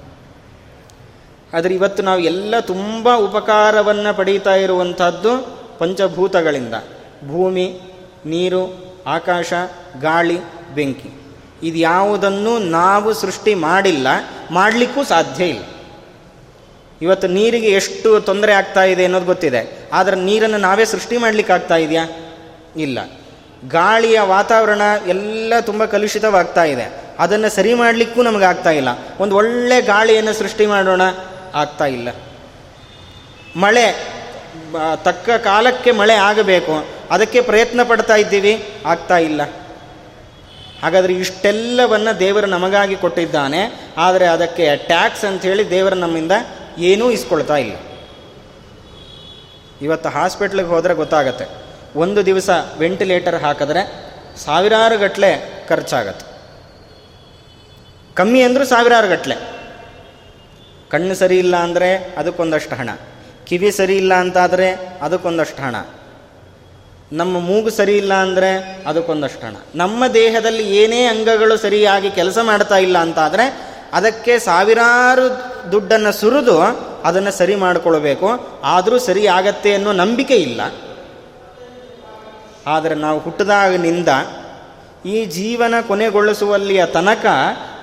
ಆದರೆ ಇವತ್ತು ನಾವು ಎಲ್ಲ ತುಂಬ ಉಪಕಾರವನ್ನು ಪಡೀತಾ ಇರುವಂಥದ್ದು ಪಂಚಭೂತಗಳಿಂದ. ಭೂಮಿ, ನೀರು ಆಕಾಶ, ಗಾಳಿ, ಬೆಂಕಿ. ಇದು ಯಾವುದನ್ನು ನಾವು ಸೃಷ್ಟಿ ಮಾಡಿಲ್ಲ, ಮಾಡಲಿಕ್ಕೂ ಸಾಧ್ಯ ಇಲ್ಲ. ಇವತ್ತು ನೀರಿಗೆ ಎಷ್ಟು ತೊಂದರೆ ಆಗ್ತಾ ಇದೆ ಅನ್ನೋದು ಗೊತ್ತಿದೆ. ಆದರೆ ನೀರನ್ನು ನಾವೇ ಸೃಷ್ಟಿ ಮಾಡಲಿಕ್ಕಾಗ್ತಾ ಇದೆಯಾ? ಇಲ್ಲ. ಗಾಳಿಯ ವಾತಾವರಣ ಎಲ್ಲ ತುಂಬ ಕಲುಷಿತವಾಗ್ತಾ ಇದೆ. ಅದನ್ನು ಸರಿ ಮಾಡಲಿಕ್ಕೂ ನಮಗೆ ಆಗ್ತಾ ಇಲ್ಲ. ಒಂದು ಒಳ್ಳೆ ಗಾಳಿಯನ್ನು ಸೃಷ್ಟಿ ಮಾಡೋಣ ಆಗ್ತಾ ಇಲ್ಲ. ಮಳೆ ತಕ್ಕ ಕಾಲಕ್ಕೆ ಮಳೆ ಆಗಬೇಕು. ಅದಕ್ಕೆ ಪ್ರಯತ್ನ ಪಡ್ತಾ ಇದ್ದೀವಿ, ಆಗ್ತಾ ಇಲ್ಲ. ಹಾಗಾದರೆ ಇಷ್ಟೆಲ್ಲವನ್ನು ದೇವರು ನಮಗಾಗಿ ಕೊಟ್ಟಿದ್ದಾನೆ, ಆದರೆ ಅದಕ್ಕೆ ಟ್ಯಾಕ್ಸ್ ಅಂಥೇಳಿ ದೇವರು ನಮ್ಮಿಂದ ಏನೂ ಇಸ್ಕೊಳ್ತಾ ಇಲ್ಲ. ಇವತ್ತು ಹಾಸ್ಪಿಟ್ಲಿಗೆ ಹೋದರೆ ಗೊತ್ತಾಗತ್ತೆ. ಒಂದು ದಿವಸ ವೆಂಟಿಲೇಟರ್ ಹಾಕಿದ್ರೆ ಸಾವಿರಾರು ಗಟ್ಟಲೆ ಖರ್ಚಾಗತ್ತೆ. ಕಮ್ಮಿ ಅಂದರೂ ಸಾವಿರಾರು ಗಟ್ಟಲೆ ಕಣ್ಣು ಸರಿ ಇಲ್ಲ ಅಂದರೆ ಅದಕ್ಕೊಂದಷ್ಟು ಹಣ. ಕಿವಿ ಸರಿ ಇಲ್ಲ ಅಂತಾದರೆ ಅದಕ್ಕೊಂದಷ್ಟು ಹಣ. ನಮ್ಮ ಮೂಗು ಸರಿ ಇಲ್ಲ ಅಂದರೆ ಅದಕ್ಕೊಂದಷ್ಟು ಹಣ. ನಮ್ಮ ದೇಹದಲ್ಲಿ ಏನೇ ಅಂಗಗಳು ಸರಿಯಾಗಿ ಕೆಲಸ ಮಾಡ್ತಾ ಇಲ್ಲ ಅಂತಾದರೆ ಅದಕ್ಕೆ ಸಾವಿರಾರು ದುಡ್ಡನ್ನು ಸುರಿದು ಅದನ್ನು ಸರಿ ಮಾಡಿಕೊಳ್ಬೇಕು. ಆದರೂ ಸರಿ ಆಗತ್ತೆ ಅನ್ನೋ ನಂಬಿಕೆ ಇಲ್ಲ. ಆದರೆ ನಾವು ಹುಟ್ಟಿದಾಗಿನಿಂದ ಈ ಜೀವನ ಕೊನೆಗೊಳಿಸುವಲ್ಲಿಯ ತನಕ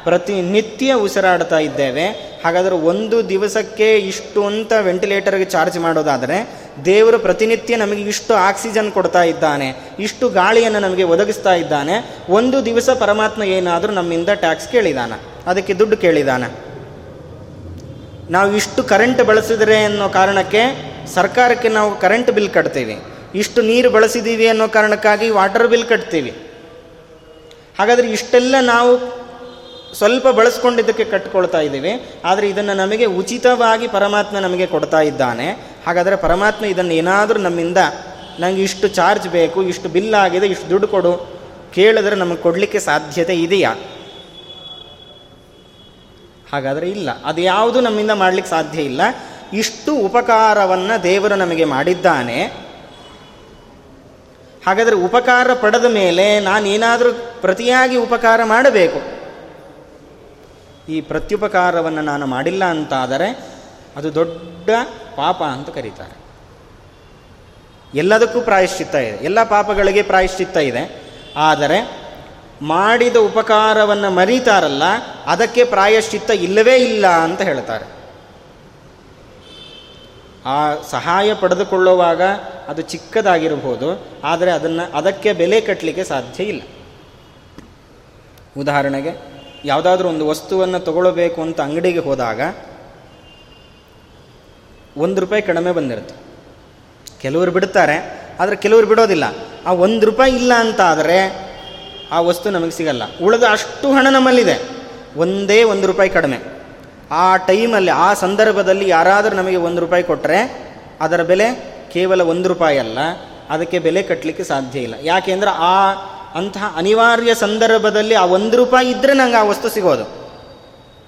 ಪ್ರತಿನಿತ್ಯ ಉಸಿರಾಡ್ತಾ ಇದ್ದೇವೆ. ಹಾಗಾದರೆ ಒಂದು ದಿವಸಕ್ಕೆ ಇಷ್ಟು ಅಂತ ವೆಂಟಿಲೇಟರ್ಗೆ ಚಾರ್ಜ್ ಮಾಡೋದಾದರೆ ದೇವರು ಪ್ರತಿನಿತ್ಯ ನಮಗೆ ಇಷ್ಟು ಆಕ್ಸಿಜನ್ ಕೊಡ್ತಾ ಇದ್ದಾನೆ, ಇಷ್ಟು ಗಾಳಿಯನ್ನು ನಮಗೆ ಒದಗಿಸ್ತಾ ಇದ್ದಾನೆ, ಒಂದು ದಿವಸ ಪರಮಾತ್ಮ ಏನಾದರೂ ನಮ್ಮಿಂದ ಟ್ಯಾಕ್ಸ್ ಕೇಳಿದಾನ, ಅದಕ್ಕೆ ದುಡ್ಡು ಕೇಳಿದಾನ. ನಾವು ಇಷ್ಟು ಕರೆಂಟ್ ಬಳಸಿದರೆ ಅನ್ನೋ ಕಾರಣಕ್ಕೆ ಸರ್ಕಾರಕ್ಕೆ ನಾವು ಕರೆಂಟ್ ಬಿಲ್ ಕಟ್ತೀವಿ, ಇಷ್ಟು ನೀರು ಬಳಸಿದ್ದೀವಿ ಅನ್ನೋ ಕಾರಣಕ್ಕಾಗಿ ವಾಟರ್ ಬಿಲ್ ಕಟ್ತೀವಿ. ಹಾಗಾದರೆ ಇಷ್ಟೆಲ್ಲ ನಾವು ಸ್ವಲ್ಪ ಬಳಸ್ಕೊಂಡಿದ್ದಕ್ಕೆ ಕಟ್ಕೊಳ್ತಾ ಇದ್ದೀವಿ. ಆದರೆ ಇದನ್ನು ನಮಗೆ ಉಚಿತವಾಗಿ ಪರಮಾತ್ಮ ನಮಗೆ ಕೊಡ್ತಾ ಇದ್ದಾನೆ. ಹಾಗಾದರೆ ಪರಮಾತ್ಮ ಇದನ್ನು ಏನಾದರೂ ನಮ್ಮಿಂದ ನನಗೆ ಇಷ್ಟು ಚಾರ್ಜ್ ಬೇಕು, ಇಷ್ಟು ಬಿಲ್ ಆಗಿದೆ, ಇಷ್ಟು ದುಡ್ಡು ಕೊಡು ಕೇಳಿದ್ರೆ ನಮಗೆ ಕೊಡಲಿಕ್ಕೆ ಸಾಧ್ಯತೆ ಇದೆಯಾ? ಹಾಗಾದರೆ ಇಲ್ಲ. ಅದು ಯಾವುದು ನಮ್ಮಿಂದ ಮಾಡಲಿಕ್ಕೆ ಸಾಧ್ಯ ಇಲ್ಲ. ಇಷ್ಟು ಉಪಕಾರವನ್ನು ದೇವರು ನಮಗೆ ಮಾಡಿದ್ದಾನೆ. ಹಾಗಾದರೆ ಉಪಕಾರ ಪಡೆದ ಮೇಲೆ ನಾನೇನಾದರೂ ಪ್ರತಿಯಾಗಿ ಉಪಕಾರ ಮಾಡಬೇಕು? ಈ ಪ್ರತ್ಯುಪಕಾರವನ್ನು ನಾನು ಮಾಡಿಲ್ಲ ಅಂತಾದರೆ ಅದು ದೊಡ್ಡ ಪಾಪ ಅಂತ ಕರೀತಾರೆ. ಎಲ್ಲದಕ್ಕೂ ಪ್ರಾಯಶ್ಚಿತ್ತ ಇದೆ. ಎಲ್ಲ ಪಾಪಗಳಿಗೆ ಪ್ರಾಯಶ್ಚಿತ್ತ ಇದೆ. ಆದರೆ ಮಾಡಿದ ಉಪಕಾರವನ್ನು ಮರೀತಾರಲ್ಲ, ಅದಕ್ಕೆ ಪ್ರಾಯಶ್ಚಿತ್ತ ಇಲ್ಲವೇ ಇಲ್ಲ ಅಂತ ಹೇಳ್ತಾರೆ. ಆ ಸಹಾಯ ಪಡೆದುಕೊಳ್ಳುವಾಗ ಅದು ಚಿಕ್ಕದಾಗಿರಬಹುದು, ಆದರೆ ಅದನ್ನು ಅದಕ್ಕೆ ಬೆಲೆ ಕಟ್ಟಲಿಕ್ಕೆ ಸಾಧ್ಯ ಇಲ್ಲ. ಉದಾಹರಣೆಗೆ ಯಾವುದಾದ್ರೂ ಒಂದು ವಸ್ತುವನ್ನು ತಗೊಳ್ಬೇಕು ಅಂತ ಅಂಗಡಿಗೆ ಹೋದಾಗ ಒಂದು ರೂಪಾಯಿ ಕಡಿಮೆ ಬಂದಿರುತ್ತೆ. ಕೆಲವರು ಬಿಡ್ತಾರೆ, ಆದರೆ ಕೆಲವರು ಬಿಡೋದಿಲ್ಲ. ಆ ಒಂದು ರೂಪಾಯಿ ಇಲ್ಲ ಅಂತ ಆದರೆ ಆ ವಸ್ತು ನಮಗೆ ಸಿಗಲ್ಲ. ಉಳಿದ ಅಷ್ಟು ಹಣ ನಮ್ಮಲ್ಲಿದೆ. ಒಂದೇ ಒಂದು ರೂಪಾಯಿ ಕಡಿಮೆ. ಆ ಟೈಮಲ್ಲಿ, ಆ ಸಂದರ್ಭದಲ್ಲಿ ಯಾರಾದರೂ ನಮಗೆ ಒಂದು ರೂಪಾಯಿ ಕೊಟ್ಟರೆ ಅದರ ಬೆಲೆ ಕೇವಲ ಒಂದು ರೂಪಾಯಿ ಅಲ್ಲ. ಅದಕ್ಕೆ ಬೆಲೆ ಕಟ್ಟಲಿಕ್ಕೆ ಸಾಧ್ಯ ಇಲ್ಲ. ಯಾಕೆಂದ್ರೆ ಆ ಅಂತಹ ಅನಿವಾರ್ಯ ಸಂದರ್ಭದಲ್ಲಿ ಆ ಒಂದು ರೂಪಾಯಿ ಇದ್ದರೆ ನಂಗೆ ಆ ವಸ್ತು ಸಿಗೋದು.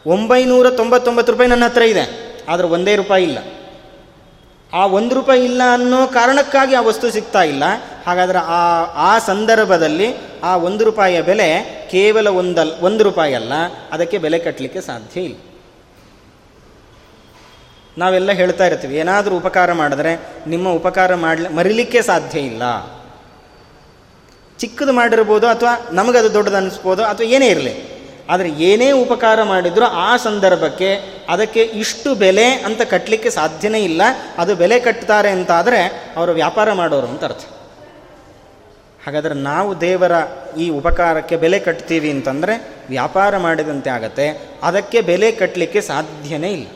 ಒಂಬೈನೂರ ತೊಂಬತ್ತೊಂಬತ್ತು ರೂಪಾಯಿ ನನ್ನ ಹತ್ರ ಇದೆ. ಆದರೆ ಒಂದೇ ರೂಪಾಯಿ ಇಲ್ಲ. ಆ ಒಂದು ರೂಪಾಯಿ ಇಲ್ಲ ಅನ್ನೋ ಕಾರಣಕ್ಕಾಗಿ ಆ ವಸ್ತು ಸಿಗ್ತಾ ಇಲ್ಲ. ಹಾಗಾದರೆ ಆ ಆ ಸಂದರ್ಭದಲ್ಲಿ ಆ ಒಂದು ರೂಪಾಯಿಯ ಬೆಲೆ ಕೇವಲ ಒಂದಲ್, ಒಂದು ರೂಪಾಯಿ ಅಲ್ಲ. ಅದಕ್ಕೆ ಬೆಲೆ ಕಟ್ಟಲಿಕ್ಕೆ ಸಾಧ್ಯ ಇಲ್ಲ. ನಾವೆಲ್ಲ ಹೇಳ್ತಾ ಇರ್ತೀವಿ, ಏನಾದರೂ ಉಪಕಾರ ಮಾಡಿದ್ರೆ ನಿಮ್ಮ ಉಪಕಾರ ಮಾಡಲಿ, ಮರಿಲಿಕ್ಕೆ ಸಾಧ್ಯ ಇಲ್ಲ. ಚಿಕ್ಕದು ಮಾಡಿರ್ಬೋದು ಅಥವಾ ನಮಗದು ದೊಡ್ಡದು ಅನ್ನಿಸ್ಬೋದು ಅಥವಾ ಏನೇ ಇರಲಿ. ಆದರೆ ಏನೇ ಉಪಕಾರ ಮಾಡಿದರೂ ಆ ಸಂದರ್ಭಕ್ಕೆ ಅದಕ್ಕೆ ಇಷ್ಟು ಬೆಲೆ ಅಂತ ಕಟ್ಟಲಿಕ್ಕೆ ಸಾಧ್ಯನೇ ಇಲ್ಲ. ಅದು ಬೆಲೆ ಕಟ್ತಾರೆ ಅಂತಾದರೆ ಅವರು ವ್ಯಾಪಾರ ಮಾಡೋರು ಅಂತ ಅರ್ಥ. ಹಾಗಾದರೆ ನಾವು ದೇವರ ಈ ಉಪಕಾರಕ್ಕೆ ಬೆಲೆ ಕಟ್ತೀವಿ ಅಂತಂದರೆ ವ್ಯಾಪಾರ ಮಾಡಿದಂತೆ ಆಗತ್ತೆ. ಅದಕ್ಕೆ ಬೆಲೆ ಕಟ್ಟಲಿಕ್ಕೆ ಸಾಧ್ಯನೇ ಇಲ್ಲ.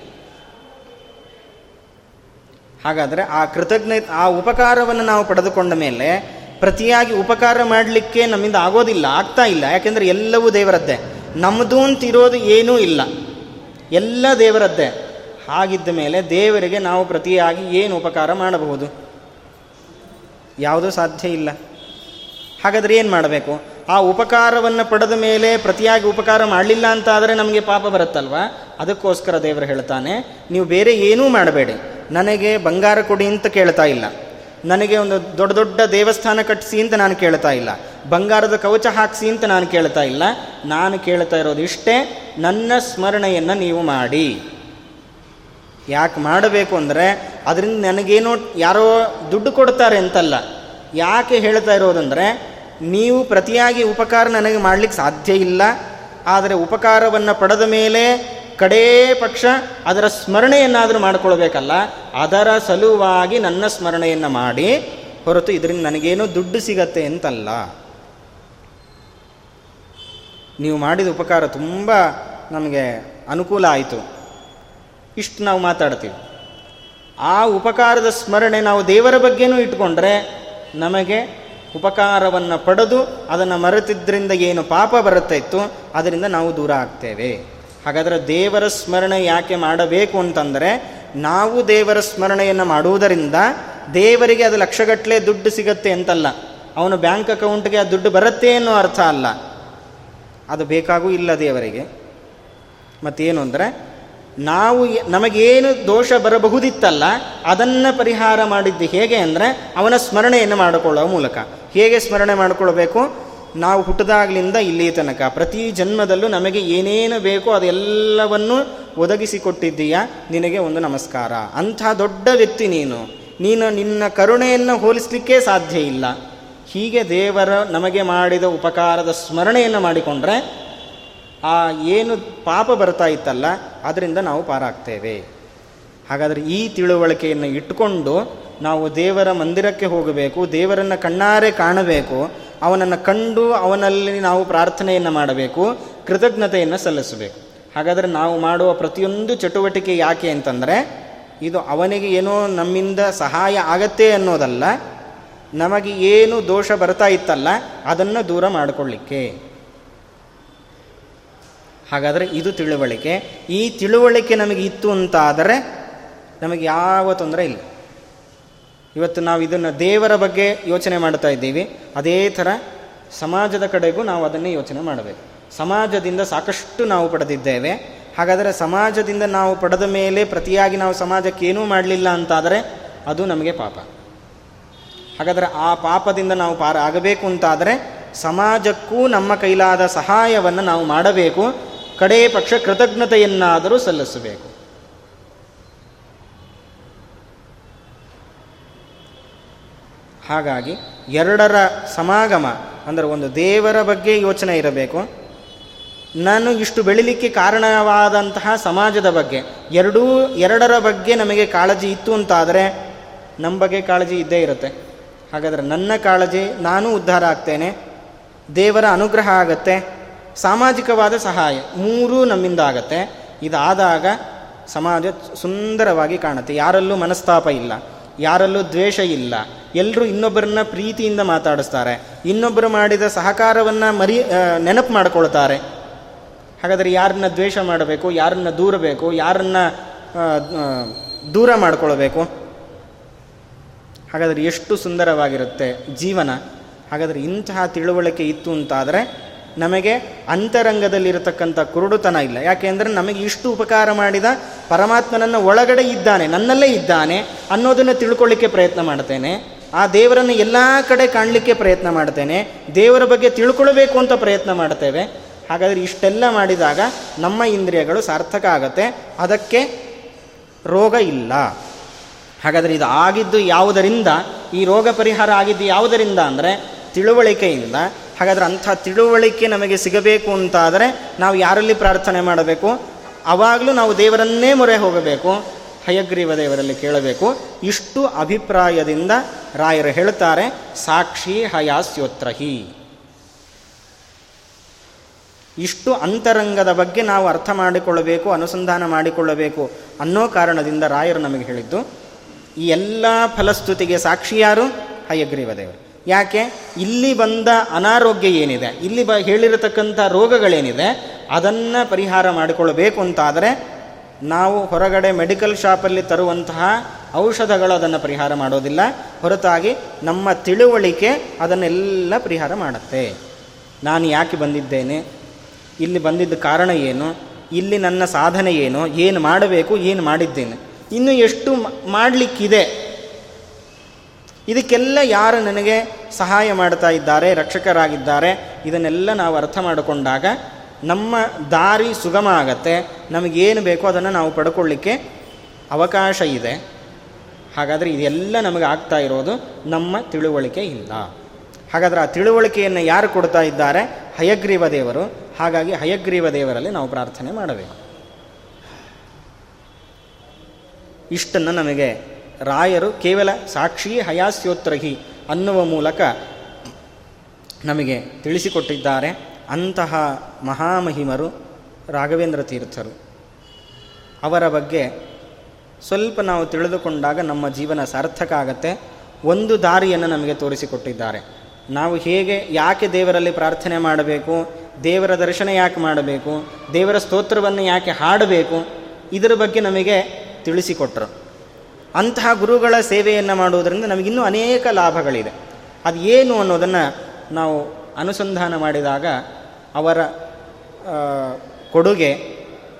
ಹಾಗಾದರೆ ಆ ಕೃತಜ್ಞ, ಆ ಉಪಕಾರವನ್ನು ನಾವು ಪಡೆದುಕೊಂಡ ಮೇಲೆ ಪ್ರತಿಯಾಗಿ ಉಪಕಾರ ಮಾಡಲಿಕ್ಕೆ ನಮ್ಮಿಂದ ಆಗೋದಿಲ್ಲ, ಆಗ್ತಾ ಇಲ್ಲ. ಯಾಕೆಂದರೆ ಎಲ್ಲವೂ ದೇವರದ್ದೇ. ನಮ್ಮದು ಅಂತಿರೋದು ಏನೂ ಇಲ್ಲ. ಎಲ್ಲ ದೇವರದ್ದೇ. ಹಾಗಿದ್ದ ಮೇಲೆ ದೇವರಿಗೆ ನಾವು ಪ್ರತಿಯಾಗಿ ಏನು ಉಪಕಾರ ಮಾಡಬಹುದು? ಯಾವುದೂ ಸಾಧ್ಯ ಇಲ್ಲ. ಹಾಗಾದರೆ ಏನು ಮಾಡಬೇಕು? ಆ ಉಪಕಾರವನ್ನು ಪಡೆದ ಮೇಲೆ ಪ್ರತಿಯಾಗಿ ಉಪಕಾರ ಮಾಡಲಿಲ್ಲ ಅಂತ ಆದರೆ ನಮಗೆ ಪಾಪ ಬರುತ್ತಲ್ವ? ಅದಕ್ಕೋಸ್ಕರ ದೇವರು ಹೇಳ್ತಾನೆ, ನೀವು ಬೇರೆ ಏನೂ ಮಾಡಬೇಡಿ. ನನಗೆ ಬಂಗಾರ ಕೊಡಿ ಅಂತ ಕೇಳ್ತಾ ಇಲ್ಲ. ನನಗೆ ಒಂದು ದೊಡ್ಡ ದೊಡ್ಡ ದೇವಸ್ಥಾನ ಕಟ್ಟಿಸಿ ಅಂತ ನಾನು ಕೇಳ್ತಾ ಇಲ್ಲ. ಬಂಗಾರದ ಕವಚ ಹಾಕಿಸಿ ಅಂತ ನಾನು ಕೇಳ್ತಾ ಇಲ್ಲ. ನಾನು ಕೇಳ್ತಾ ಇರೋದು ಇಷ್ಟೇ, ನನ್ನ ಸ್ಮರಣೆಯನ್ನು ನೀವು ಮಾಡಿ. ಯಾಕೆ ಮಾಡಬೇಕು ಅಂದರೆ, ಅದರಿಂದ ನನಗೇನೋ ಯಾರೋ ದುಡ್ಡು ಕೊಡ್ತಾರೆ ಅಂತಲ್ಲ. ಯಾಕೆ ಹೇಳ್ತಾ ಇರೋದಂದರೆ, ನೀವು ಪ್ರತಿಯಾಗಿ ಉಪಕಾರ ನನಗೆ ಮಾಡಲಿಕ್ಕೆ ಸಾಧ್ಯ ಇಲ್ಲ. ಆದರೆ ಉಪಕಾರವನ್ನು ಪಡೆದ ಮೇಲೆ ಕಡೇ ಪಕ್ಷ ಅದರ ಸ್ಮರಣೆಯನ್ನಾದರೂ ಮಾಡಿಕೊಳ್ಬೇಕಲ್ಲ, ಅದರ ಸಲುವಾಗಿ ನನ್ನ ಸ್ಮರಣೆಯನ್ನು ಮಾಡಿ, ಹೊರತು ಇದರಿಂದ ನನಗೇನೋ ದುಡ್ಡು ಸಿಗತ್ತೆ ಅಂತಲ್ಲ. ನೀವು ಮಾಡಿದ ಉಪಕಾರ ತುಂಬ ನಮಗೆ ಅನುಕೂಲ ಆಯಿತು. ಇಷ್ಟು ನಾವು ಮಾತಾಡ್ತೀವಿ. ಆ ಉಪಕಾರದ ಸ್ಮರಣೆ ನಾವು ದೇವರ ಬಗ್ಗೆನೂ ಇಟ್ಕೊಂಡ್ರೆ ನಮಗೆ ಉಪಕಾರವನ್ನು ಪಡೆದು ಅದನ್ನು ಮರೆತಿದ್ದರಿಂದ ಏನು ಪಾಪ ಬರುತ್ತಾ ಇತ್ತು ಅದರಿಂದ ನಾವು ದೂರ ಆಗ್ತೇವೆ. ಹಾಗಾದರೆ ದೇವರ ಸ್ಮರಣೆ ಯಾಕೆ ಮಾಡಬೇಕು ಅಂತಂದರೆ ನಾವು ದೇವರ ಸ್ಮರಣೆಯನ್ನು ಮಾಡುವುದರಿಂದ ದೇವರಿಗೆ ಅದು ಲಕ್ಷಗಟ್ಟಲೆ ದುಡ್ಡು ಸಿಗತ್ತೆ ಅಂತಲ್ಲ. ಅವನು ಬ್ಯಾಂಕ್ ಅಕೌಂಟ್ಗೆ ಆ ದುಡ್ಡು ಬರುತ್ತೆ ಅನ್ನೋ ಅರ್ಥ ಅಲ್ಲ. ಅದು ಬೇಕಾಗೂ ಇಲ್ಲ ದೇವರಿಗೆ. ಮತ್ತೇನು ಅಂದರೆ, ನಾವು ನಮಗೇನು ದೋಷ ಬರಬಹುದಿತ್ತಲ್ಲ, ಅದನ್ನು ಪರಿಹಾರ ಮಾಡಿದ್ದು ಹೇಗೆ ಅಂದರೆ, ಅವನ ಸ್ಮರಣೆಯನ್ನು ಮಾಡಿಕೊಳ್ಳುವ ಮೂಲಕ. ಹೇಗೆ ಸ್ಮರಣೆ ಮಾಡಿಕೊಳ್ಬೇಕು? ನಾವು ಹುಟ್ಟಿದಾಗಲಿಂದ ಇಲ್ಲಿ ತನಕ. ಪ್ರತಿ ಜನ್ಮದಲ್ಲೂ ನಮಗೆ ಏನೇನು ಬೇಕೋ ಅದೆಲ್ಲವನ್ನು ಒದಗಿಸಿಕೊಟ್ಟಿದ್ದೀಯಾ? ನಿನಗೆ ಒಂದು ನಮಸ್ಕಾರ. ಅಂಥ ದೊಡ್ಡ ವ್ಯಕ್ತಿ ನೀನು. ನೀನು ನಿನ್ನ ಕರುಣೆಯನ್ನು ಹೋಲಿಸ್ಲಿಕ್ಕೆ ಸಾಧ್ಯ ಇಲ್ಲ. ಹೀಗೆ ದೇವರ ನಮಗೆ ಮಾಡಿದ ಉಪಕಾರದ ಸ್ಮರಣೆಯನ್ನು ಮಾಡಿಕೊಂಡ್ರೆ ಆ ಏನು ಪಾಪ ಬರ್ತಾ ಇತ್ತಲ್ಲ, ಅದರಿಂದ ನಾವು ಪಾರಾಗ್ತೇವೆ. ಹಾಗಾದರೆ ಈ ತಿಳುವಳಿಕೆಯನ್ನು ಇಟ್ಟುಕೊಂಡು ನಾವು ದೇವರ ಮಂದಿರಕ್ಕೆ ಹೋಗಬೇಕು, ದೇವರನ್ನು ಕಣ್ಣಾರೆ ಕಾಣಬೇಕು ಅವನನ್ನು ಕಂಡು ಅವನಲ್ಲಿ ನಾವು ಪ್ರಾರ್ಥನೆಯನ್ನು ಮಾಡಬೇಕು, ಕೃತಜ್ಞತೆಯನ್ನು ಸಲ್ಲಿಸಬೇಕು. ಹಾಗಾದರೆ ನಾವು ಮಾಡುವ ಪ್ರತಿಯೊಂದು ಚಟುವಟಿಕೆ ಯಾಕೆ ಅಂತಂದರೆ, ಇದು ಅವನಿಗೆ ಏನೋ ನಮ್ಮಿಂದ ಸಹಾಯ ಆಗತ್ತೆ ಅನ್ನೋದಲ್ಲ, ನಮಗೆ ಏನು ದೋಷ ಬರ್ತಾ ಇತ್ತಲ್ಲ, ಅದನ್ನು ದೂರ ಮಾಡಿಕೊಳ್ಳಿಕ್ಕೆ. ಹಾಗಾದರೆ ಇದು ತಿಳುವಳಿಕೆ. ಈ ತಿಳುವಳಿಕೆ ನಮಗೆ ಇತ್ತು ಅಂತಾದರೆ, ನಮಗೆ ಯಾವ ತೊಂದರೆ ಇಲ್ಲ. ಇವತ್ತು ನಾವು ಇದನ್ನು ದೇವರ ಬಗ್ಗೆ ಯೋಚನೆ ಮಾಡ್ತಾ ಇದ್ದೀವಿ. ಅದೇ ಥರ ಸಮಾಜದ ಕಡೆಗೂ ನಾವು ಅದನ್ನೇ ಯೋಚನೆ ಮಾಡಬೇಕು. ಸಮಾಜದಿಂದ ಸಾಕಷ್ಟು ನಾವು ಪಡೆದಿದ್ದೇವೆ. ಹಾಗಾದರೆ ಸಮಾಜದಿಂದ ನಾವು ಪಡೆದ ಮೇಲೆ ಪ್ರತಿಯಾಗಿ ನಾವು ಸಮಾಜಕ್ಕೆ ಏನೂ ಮಾಡಲಿಲ್ಲ ಅಂತಾದರೆ ಅದು ನಮಗೆ ಪಾಪ. ಹಾಗಾದರೆ ಆ ಪಾಪದಿಂದ ನಾವು ಪಾರ ಆಗಬೇಕು ಅಂತಾದರೆ ಸಮಾಜಕ್ಕೂ ನಮ್ಮ ಕೈಲಾದ ಸಹಾಯವನ್ನು ನಾವು ಮಾಡಬೇಕು. ಕಡೇ ಪಕ್ಷ ಕೃತಜ್ಞತೆಯನ್ನಾದರೂ ಸಲ್ಲಿಸಬೇಕು. ಹಾಗಾಗಿ ಎರಡರ ಸಮಾಗಮ ಅಂದರೆ ಒಂದು ದೇವರ ಬಗ್ಗೆ ಯೋಚನೆ ಇರಬೇಕು. ನಾನು ಇಷ್ಟು ಬೆಳಿಲಿಕ್ಕೆ ಕಾರಣವಾದಂತಹ ಸಮಾಜದ ಬಗ್ಗೆ, ಎರಡೂ, ಎರಡರ ಬಗ್ಗೆ ನಮಗೆ ಕಾಳಜಿ ಇತ್ತು ಅಂತಾದರೆ ನಮ್ಮ ಬಗ್ಗೆ ಕಾಳಜಿ ಇದ್ದೇ ಇರುತ್ತೆ. ಹಾಗಾದರೆ ನನ್ನ ಕಾಳಜಿ ನಾನು ಉದ್ಧಾರ ಆಗ್ತೇನೆ, ದೇವರ ಅನುಗ್ರಹ ಆಗತ್ತೆ, ಸಾಮಾಜಿಕವಾದ ಸಹಾಯ ಮೂರೂ ನಮ್ಮಿಂದ ಆಗತ್ತೆ. ಇದಾದಾಗ ಸಮಾಜ ಸುಂದರವಾಗಿ ಕಾಣುತ್ತೆ, ಯಾರಲ್ಲೂ ಮನಸ್ತಾಪ ಇಲ್ಲ. ಯಾರಲ್ಲೂ ದ್ವೇಷ ಇಲ್ಲ. ಎಲ್ಲರೂ ಇನ್ನೊಬ್ಬರನ್ನ ಪ್ರೀತಿಯಿಂದ ಮಾತಾಡಿಸ್ತಾರೆ. ಇನ್ನೊಬ್ಬರು ಮಾಡಿದ ಸಹಕಾರವನ್ನು ಮರಿ ನೆನಪು ಮಾಡ್ಕೊಳ್ತಾರೆ. ಹಾಗಾದರೆ ಯಾರನ್ನ ದ್ವೇಷ ಮಾಡಬೇಕು, ಯಾರನ್ನ ದೂರಬೇಕು, ಯಾರನ್ನ ದೂರ ಮಾಡಿಕೊಳ್ಬೇಕು? ಹಾಗಾದರೆ ಎಷ್ಟು ಸುಂದರವಾಗಿರುತ್ತೆ ಜೀವನ. ಹಾಗಾದರೆ ಇಂತಹ ತಿಳುವಳಿಕೆ ಇತ್ತು ಅಂತಾದರೆ ನಮಗೆ ಅಂತರಂಗದಲ್ಲಿರತಕ್ಕಂಥ ಕುರುಡುತನ ಇಲ್ಲ. ಯಾಕೆಂದರೆ ನಮಗೆ ಇಷ್ಟು ಉಪಕಾರ ಮಾಡಿದ ಪರಮಾತ್ಮನನ್ನು ಒಳಗಡೆ ಇದ್ದಾನೆ, ನನ್ನಲ್ಲೇ ಇದ್ದಾನೆ ಅನ್ನೋದನ್ನು ತಿಳ್ಕೊಳ್ಳಿಕ್ಕೆ ಪ್ರಯತ್ನ ಮಾಡ್ತೇನೆ. ಆ ದೇವರನ್ನು ಎಲ್ಲ ಕಡೆ ಕಾಣಲಿಕ್ಕೆ ಪ್ರಯತ್ನ ಮಾಡ್ತೇನೆ. ದೇವರ ಬಗ್ಗೆ ತಿಳ್ಕೊಳ್ಬೇಕು ಅಂತ ಪ್ರಯತ್ನ ಮಾಡ್ತೇವೆ. ಹಾಗಾದರೆ ಇಷ್ಟೆಲ್ಲ ಮಾಡಿದಾಗ ನಮ್ಮ ಇಂದ್ರಿಯಗಳು ಸಾರ್ಥಕ ಆಗತ್ತೆ. ಅದಕ್ಕೆ ರೋಗ ಇಲ್ಲ. ಹಾಗಾದರೆ ಇದು ಆಗಿದ್ದು ಯಾವುದರಿಂದ, ಈ ರೋಗ ಪರಿಹಾರ ಆಗಿದ್ದು ಯಾವುದರಿಂದ ಅಂದರೆ ತಿಳುವಳಿಕೆಯಿಂದ ಹಾಗಾದರೆ ಅಂಥ ತಿಳುವಳಿಕೆ ನಮಗೆ ಸಿಗಬೇಕು ಅಂತಾದರೆ ನಾವು ಯಾರಲ್ಲಿ ಪ್ರಾರ್ಥನೆ ಮಾಡಬೇಕು? ಆವಾಗಲೂ ನಾವು ದೇವರನ್ನೇ ಮೊರೆ ಹೋಗಬೇಕು. ಹಯಗ್ರೀವ ದೇವರಲ್ಲಿ ಕೇಳಬೇಕು. ಇಷ್ಟು ಅಭಿಪ್ರಾಯದಿಂದ ರಾಯರು ಹೇಳ್ತಾರೆ, ಸಾಕ್ಷಿ ಹಯಾಸ್ಯೋತ್ರಹಿ. ಇಷ್ಟು ಅಂತರಂಗದ ಬಗ್ಗೆ ನಾವು ಅರ್ಥ ಮಾಡಿಕೊಳ್ಳಬೇಕು, ಅನುಸಂಧಾನ ಮಾಡಿಕೊಳ್ಳಬೇಕು ಅನ್ನೋ ಕಾರಣದಿಂದ ರಾಯರು ನಮಗೆ ಹೇಳಿದ್ದು, ಈ ಎಲ್ಲ ಫಲಸ್ತುತಿಗೆ ಸಾಕ್ಷಿ ಯಾರು? ಹಯಗ್ರೀವ ದೇವರು. ಯಾಕೆ? ಇಲ್ಲಿ ಬಂದ ಅನಾರೋಗ್ಯ ಏನಿದೆ? ಇಲ್ಲಿ ಬ, ಹೇಳಿರತಕ್ಕಂಥ ರೋಗಗಳೇನಿದೆ? ಅದನ್ನು ಪರಿಹಾರ ಮಾಡಿಕೊಳ್ಳಬೇಕು ಅಂತಾದರೆ ನಾವು ಹೊರಗಡೆ ಮೆಡಿಕಲ್ ಶಾಪಲ್ಲಿ ತರುವಂತಹ ಔಷಧಗಳು ಅದನ್ನು ಪರಿಹಾರ ಮಾಡೋದಿಲ್ಲ. ಹೊರತಾಗಿ ನಮ್ಮ ತಿಳುವಳಿಕೆ ಅದನ್ನೆಲ್ಲ ಪರಿಹಾರ ಮಾಡುತ್ತೆ. ನಾನು ಯಾಕೆ ಬಂದಿದ್ದೇನೆ? ಇಲ್ಲಿ ಬಂದಿದ್ದ ಕಾರಣ ಏನು? ಇಲ್ಲಿ ನನ್ನ ಸಾಧನೆ ಏನು? ಏನು ಮಾಡಬೇಕು? ಏನು ಮಾಡಿದ್ದೇನೆ? ಇನ್ನು ಎಷ್ಟು ಮಾಡಲಿಕ್ಕಿದೆ? ಇದಕ್ಕೆಲ್ಲ ಯಾರು ನನಗೆ ಸಹಾಯ ಮಾಡ್ತಾ ಇದ್ದಾರೆ, ರಕ್ಷಕರಾಗಿದ್ದಾರೆ, ಇದನ್ನೆಲ್ಲ ನಾವು ಅರ್ಥ ಮಾಡಿಕೊಂಡಾಗ ನಮ್ಮ ದಾರಿ ಸುಗಮ ಆಗತ್ತೆ, ನಮಗೇನು ಬೇಕೋ ಅದನ್ನು ನಾವು ಪಡ್ಕೊಳ್ಳಿಕ್ಕೆ ಅವಕಾಶ ಇದೆ. ಹಾಗಾದರೆ ಇದೆಲ್ಲ ನಮಗೆ ಆಗ್ತಾ ಇರೋದು ನಮ್ಮ ತಿಳುವಳಿಕೆ ಇಲ್ಲ. ಹಾಗಾದರೆ ಆ ತಿಳುವಳಿಕೆಯನ್ನು ಯಾರು ಕೊಡ್ತಾ ಇದ್ದಾರೆ? ಹಯಗ್ರೀವ ದೇವರು. ಹಾಗಾಗಿ ಹಯಗ್ರೀವ ದೇವರಲ್ಲಿ ನಾವು ಪ್ರಾರ್ಥನೆ ಮಾಡಬೇಕು. ಇಷ್ಟನ್ನು ನಮಗೆ ರಾಯರು ಕೇವಲ ಸಾಕ್ಷಿ ಹಯಾಸ್ಯೋತ್ರಹಿ ಅನ್ನುವ ಮೂಲಕ ನಮಗೆ ತಿಳಿಸಿಕೊಟ್ಟಿದ್ದಾರೆ. ಅಂತಹ ಮಹಾಮಹಿಮರು ರಾಘವೇಂದ್ರ ತೀರ್ಥರು. ಅವರ ಬಗ್ಗೆ ಸ್ವಲ್ಪ ನಾವು ತಿಳಿದುಕೊಂಡಾಗ ನಮ್ಮ ಜೀವನ ಸಾರ್ಥಕ ಆಗತ್ತೆ. ಒಂದು ದಾರಿಯನ್ನು ನಮಗೆ ತೋರಿಸಿಕೊಟ್ಟಿದ್ದಾರೆ. ನಾವು ಹೇಗೆ, ಯಾಕೆ ದೇವರಲ್ಲಿ ಪ್ರಾರ್ಥನೆ ಮಾಡಬೇಕು, ದೇವರ ದರ್ಶನ ಯಾಕೆ ಮಾಡಬೇಕು, ದೇವರ ಸ್ತೋತ್ರವನ್ನು ಯಾಕೆ ಹಾಡಬೇಕು, ಇದರ ಬಗ್ಗೆ ನಮಗೆ ತಿಳಿಸಿಕೊಟ್ರು. ಅಂತಹ ಗುರುಗಳ ಸೇವೆಯನ್ನು ಮಾಡುವುದರಿಂದ ನಮಗಿನ್ನೂ ಅನೇಕ ಲಾಭಗಳಿದೆ. ಅದು ಏನು ಅನ್ನೋದನ್ನು ನಾವು ಅನುಸಂಧಾನ ಮಾಡಿದಾಗ ಅವರ ಕೊಡುಗೆ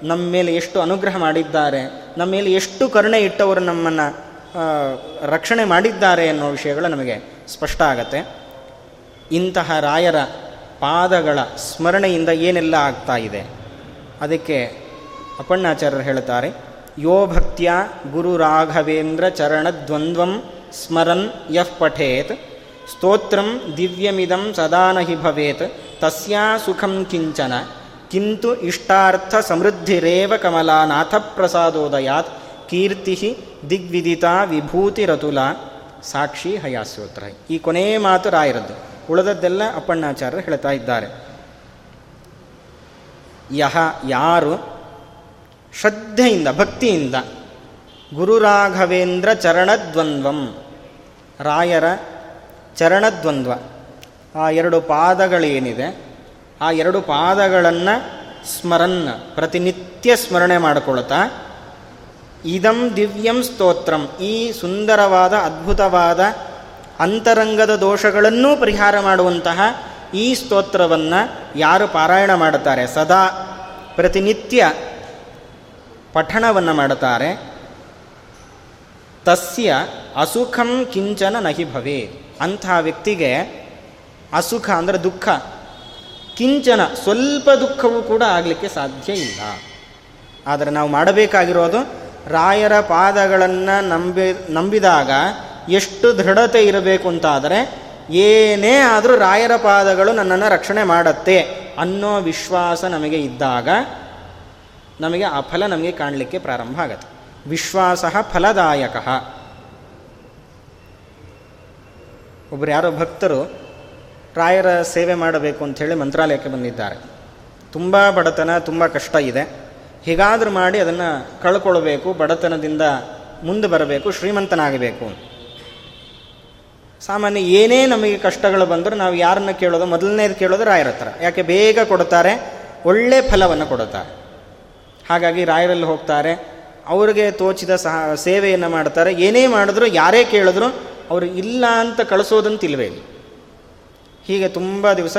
ನಮ್ಮ ಮೇಲೆ ಎಷ್ಟು ಅನುಗ್ರಹ ಮಾಡಿದ್ದಾರೆ, ನಮ್ಮ ಮೇಲೆ ಎಷ್ಟು ಕರುಣೆ ಇಟ್ಟವರು ನಮ್ಮನ್ನು ರಕ್ಷಣೆ ಮಾಡಿದ್ದಾರೆ ಅನ್ನೋ ವಿಷಯಗಳು ನಮಗೆ ಸ್ಪಷ್ಟ ಆಗತ್ತೆ. ಇಂತಹ ರಾಯರ ಪಾದಗಳ ಸ್ಮರಣೆಯಿಂದ ಏನೆಲ್ಲ ಆಗ್ತಾ ಇದೆ, ಅದಕ್ಕೆ ಅಪ್ಪಣ್ಣಾಚಾರ್ಯರು ಹೇಳುತ್ತಾರೆ. ಯೋ ಭಕ್ತಿಯ ಗುರು ರಾಘವೇಂದ್ರ ಚರಣದ್ವಂದ್ವಂ ಸ್ಮರನ್ ಯಃ ಪಠೇತ್. ಸ್ತೋತ್ರಂ ದಿವ್ಯಮಿದಂ ಸದಾ ನಹಿ ಭವೇತ್. ತಸ್ಯಾ ಸುಖಂ ಕಿಂಚನ. ಕಿಂತು ಇಷ್ಟಾರ್ಥ ಸಮೃದ್ಧಿರೇವ ಕಮಲಾನಾಥ ಪ್ರಸಾದೋದಯಾತ್ ಕೀರ್ತಿ ದಿಗ್ವಿದಿತ ವಿಭೂತಿರತುಲ. ಸಾಕ್ಷಿ ಹಯಾಸ್ಯೋತ್ರ ಈ ಕೊನೆಯ ಮಾತು ರಾಯರದ್ದು. ಉಳಿದದ್ದೆಲ್ಲ ಅಪ್ಪಣ್ಣಾಚಾರ್ಯರು ಹೇಳ್ತಾ ಇದ್ದಾರೆ. ಯಹ ಯಾರು? ಶ್ರದ್ಧೆಯಿಂದ, ಭಕ್ತಿಯಿಂದ. ಗುರುರಾಘವೇಂದ್ರ ಚರಣದ್ವಂದ್ವಂ. ರಾಯರ ಚರಣದ್ವಂದ್ವ. ಆ ಎರಡು ಪಾದಗಳೇನಿದೆ, ಆ ಎರಡು ಪಾದಗಳನ್ನು ಸ್ಮರನ್, ಪ್ರತಿನಿತ್ಯ ಸ್ಮರಣೆ ಮಾಡಿಕೊಳ್ತಾ, ಇದಂ ದಿವ್ಯಂ ಸ್ತೋತ್ರಂ. ಈ ಸುಂದರವಾದ, ಅದ್ಭುತವಾದ ಅಂತರಂಗದ ದೋಷಗಳನ್ನೂ ಪರಿಹಾರ ಮಾಡುವಂತಹ ಈ ಸ್ತೋತ್ರವನ್ನು ಯಾರು ಪಾರಾಯಣ ಮಾಡುತ್ತಾರೆ? ಸದಾ, ಪ್ರತಿನಿತ್ಯ ಪಠಣವನ್ನು ಮಾಡುತ್ತಾರೆ. ತಸ್ಯ ಅಸುಖಂ ಕಿಂಚನ ನಹಿ ಭವೇ ಅಂಥ ವ್ಯಕ್ತಿಗೆ ಅಸುಖ ಅಂದರೆ ದುಃಖ. ಕಿಂಚನ ಸ್ವಲ್ಪ ದುಃಖವೂ ಕೂಡ ಆಗಲಿಕ್ಕೆ ಸಾಧ್ಯ ಇಲ್ಲ. ಆದರೆ ನಾವು ಮಾಡಬೇಕಾಗಿರೋದು ರಾಯರ ಪಾದಗಳನ್ನು ನಂಬಿ, ನಂಬಿದಾಗ ಎಷ್ಟು ದೃಢತೆ ಇರಬೇಕು ಅಂತಾದರೆ ಏನೇ ಆದರೂ ರಾಯರ ಪಾದಗಳು ನನ್ನನ್ನು ರಕ್ಷಣೆ ಮಾಡತ್ತೆ ಅನ್ನೋ ವಿಶ್ವಾಸ ನಮಗೆ ಇದ್ದಾಗ ನಮಗೆ ಆ ಫಲ ನಮಗೆ ಕಾಣಲಿಕ್ಕೆ ಪ್ರಾರಂಭ ಆಗತ್ತೆ. ವಿಶ್ವಾಸ ಫಲದಾಯಕ. ಒಬ್ಬರು ಯಾರೋ ಭಕ್ತರು ರಾಯರ ಸೇವೆ ಮಾಡಬೇಕು ಅಂಥೇಳಿ ಮಂತ್ರಾಲಯಕ್ಕೆ ಬಂದಿದ್ದಾರೆ. ತುಂಬ ಬಡತನ, ತುಂಬ ಕಷ್ಟ ಇದೆ. ಹೀಗಾದರೂ ಮಾಡಿ ಅದನ್ನು ಕಳ್ಕೊಳ್ಬೇಕು, ಬಡತನದಿಂದ ಮುಂದೆ ಬರಬೇಕು, ಶ್ರೀಮಂತನಾಗಬೇಕು. ಸಾಮಾನ್ಯ ಏನೇ ನಮಗೆ ಕಷ್ಟಗಳು ಬಂದರೂ ನಾವು ಯಾರನ್ನ ಕೇಳೋದು, ಮೊದಲನೇದು ಕೇಳೋದು ರಾಯರ ಹತ್ರ ಯಾಕೆ ಬೇಗ ಕೊಡ್ತಾರೆ, ಒಳ್ಳೆ ಫಲವನ್ನು ಕೊಡುತ್ತಾರೆ. ಹಾಗಾಗಿ ರಾಯರಲ್ಲಿ ಹೋಗ್ತಾರೆ. ಅವ್ರಿಗೆ ತೋಚಿದ ಸಹ ಸೇವೆಯನ್ನು ಮಾಡ್ತಾರೆ. ಏನೇ ಮಾಡಿದ್ರು ಯಾರೇ ಕೇಳಿದ್ರು ಅವರು ಇಲ್ಲ ಅಂತ ಕಳಿಸೋದಂತಿಲ್ವೇ ಇಲ್ಲ. ಹೀಗೆ ತುಂಬ ದಿವಸ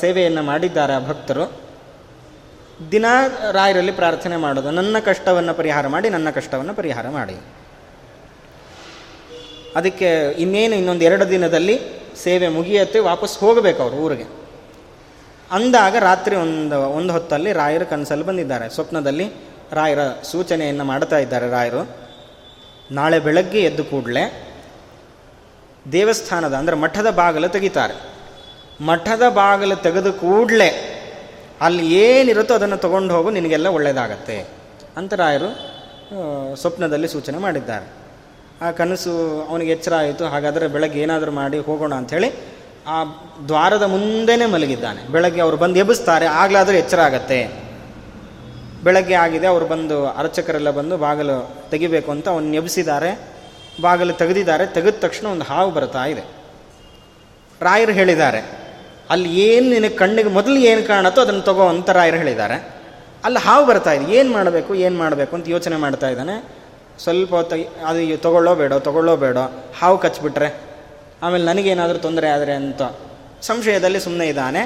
ಸೇವೆಯನ್ನು ಮಾಡಿದ್ದಾರೆ ಆ ಭಕ್ತರು. ದಿನ ರಾಯರಲ್ಲಿ ಪ್ರಾರ್ಥನೆ ಮಾಡೋದು. ನನ್ನ ಕಷ್ಟವನ್ನು ಪರಿಹಾರ ಮಾಡಿ, ನನ್ನ ಕಷ್ಟವನ್ನು ಪರಿಹಾರ ಮಾಡಿ. ಅದಕ್ಕೆ ಇನ್ನೇನು ಇನ್ನೊಂದು ಎರಡು ದಿನದಲ್ಲಿ ಸೇವೆ ಮುಗಿಯತ್ತೆ, ವಾಪಸ್ ಹೋಗಬೇಕು ಅವರು ಊರಿಗೆ. ಅಂದಾಗ ರಾತ್ರಿ ಒಂದು ಒಂದು ಹೊತ್ತಲ್ಲಿ ರಾಯರು ಕನಸಲ್ಲಿ ಬಂದಿದ್ದಾರೆ. ಸ್ವಪ್ನದಲ್ಲಿ ರಾಯರ ಸೂಚನೆಯನ್ನು ಮಾಡ್ತಾ ಇದ್ದಾರೆ ರಾಯರು. ನಾಳೆ ಬೆಳಗ್ಗೆ ಎದ್ದು ಕೂಡಲೇ ದೇವಸ್ಥಾನದ, ಅಂದರೆ ಮಠದ ಬಾಗಿಲು ತೆಗಿತಾರೆ. ಮಠದ ಬಾಗಿಲು ತೆಗೆದು ಕೂಡಲೇ ಅಲ್ಲಿ ಏನಿರುತ್ತೋ ಅದನ್ನು ತಗೊಂಡು ಹೋಗು, ನಿನಗೆಲ್ಲ ಒಳ್ಳೆಯದಾಗತ್ತೆ ಅಂತ ರಾಯರು ಸ್ವಪ್ನದಲ್ಲಿ ಸೂಚನೆ ಮಾಡಿದ್ದಾರೆ. ಆ ಕನಸು ಅವನಿಗೆ ಎಚ್ಚರ ಆಯಿತು. ಹಾಗಾದರೆ ಬೆಳಗ್ಗೆ ಏನಾದರೂ ಮಾಡಿ ಹೋಗೋಣ ಅಂಥೇಳಿ ಆ ದ್ವಾರದ ಮುಂದೆನೇ ಮಲಗಿದ್ದಾನೆ. ಬೆಳಗ್ಗೆ ಅವರು ಬಂದು ಎಬ್ಬಿಸ್ತಾರೆ, ಆಗಲಾದರೂ ಎಚ್ಚರ ಆಗತ್ತೆ. ಬೆಳಗ್ಗೆ ಆಗಿದೆ, ಅವರು ಬಂದು ಅರ್ಚಕರೆಲ್ಲ ಬಂದು ಬಾಗಿಲು ತೆಗಿಬೇಕು ಅಂತ ಅವನ್ನ ಎಬ್ಬಿಸಿದ್ದಾರೆ. ಬಾಗಿಲು ತೆಗೆದಿದ್ದಾರೆ, ತೆಗೆದ ತಕ್ಷಣ ಒಂದು ಹಾವು ಬರ್ತಾ ಇದೆ. ರಾಯರು ಹೇಳಿದ್ದಾರೆ, ಅಲ್ಲಿ ಏನು ನಿನಗೆ ಕಣ್ಣಿಗೆ ಮೊದಲು ಏನು ಕಾಣತ್ತೋ ಅದನ್ನು ತಗೋ ಅಂತ ರಾಯರು ಹೇಳಿದ್ದಾರೆ. ಅಲ್ಲಿ ಹಾವು ಬರ್ತಾ ಇದೆ, ಏನು ಮಾಡಬೇಕು ಏನು ಮಾಡಬೇಕು ಅಂತ ಯೋಚನೆ ಮಾಡ್ತಾ ಇದ್ದಾನೆ. ಸ್ವಲ್ಪ ಹೊತ್ತು, ಅದು ತಗೊಳ್ಳೋ ಬೇಡೋ ತಗೊಳ್ಳೋ ಬೇಡೋ, ಹಾವು ಕಚ್ಬಿಟ್ರೆ ಆಮೇಲೆ ನನಗೇನಾದರೂ ತೊಂದರೆ ಆದರೆ ಅಂತ ಸಂಶಯದಲ್ಲಿ ಸುಮ್ಮನೆ ಇದ್ದಾನೆ.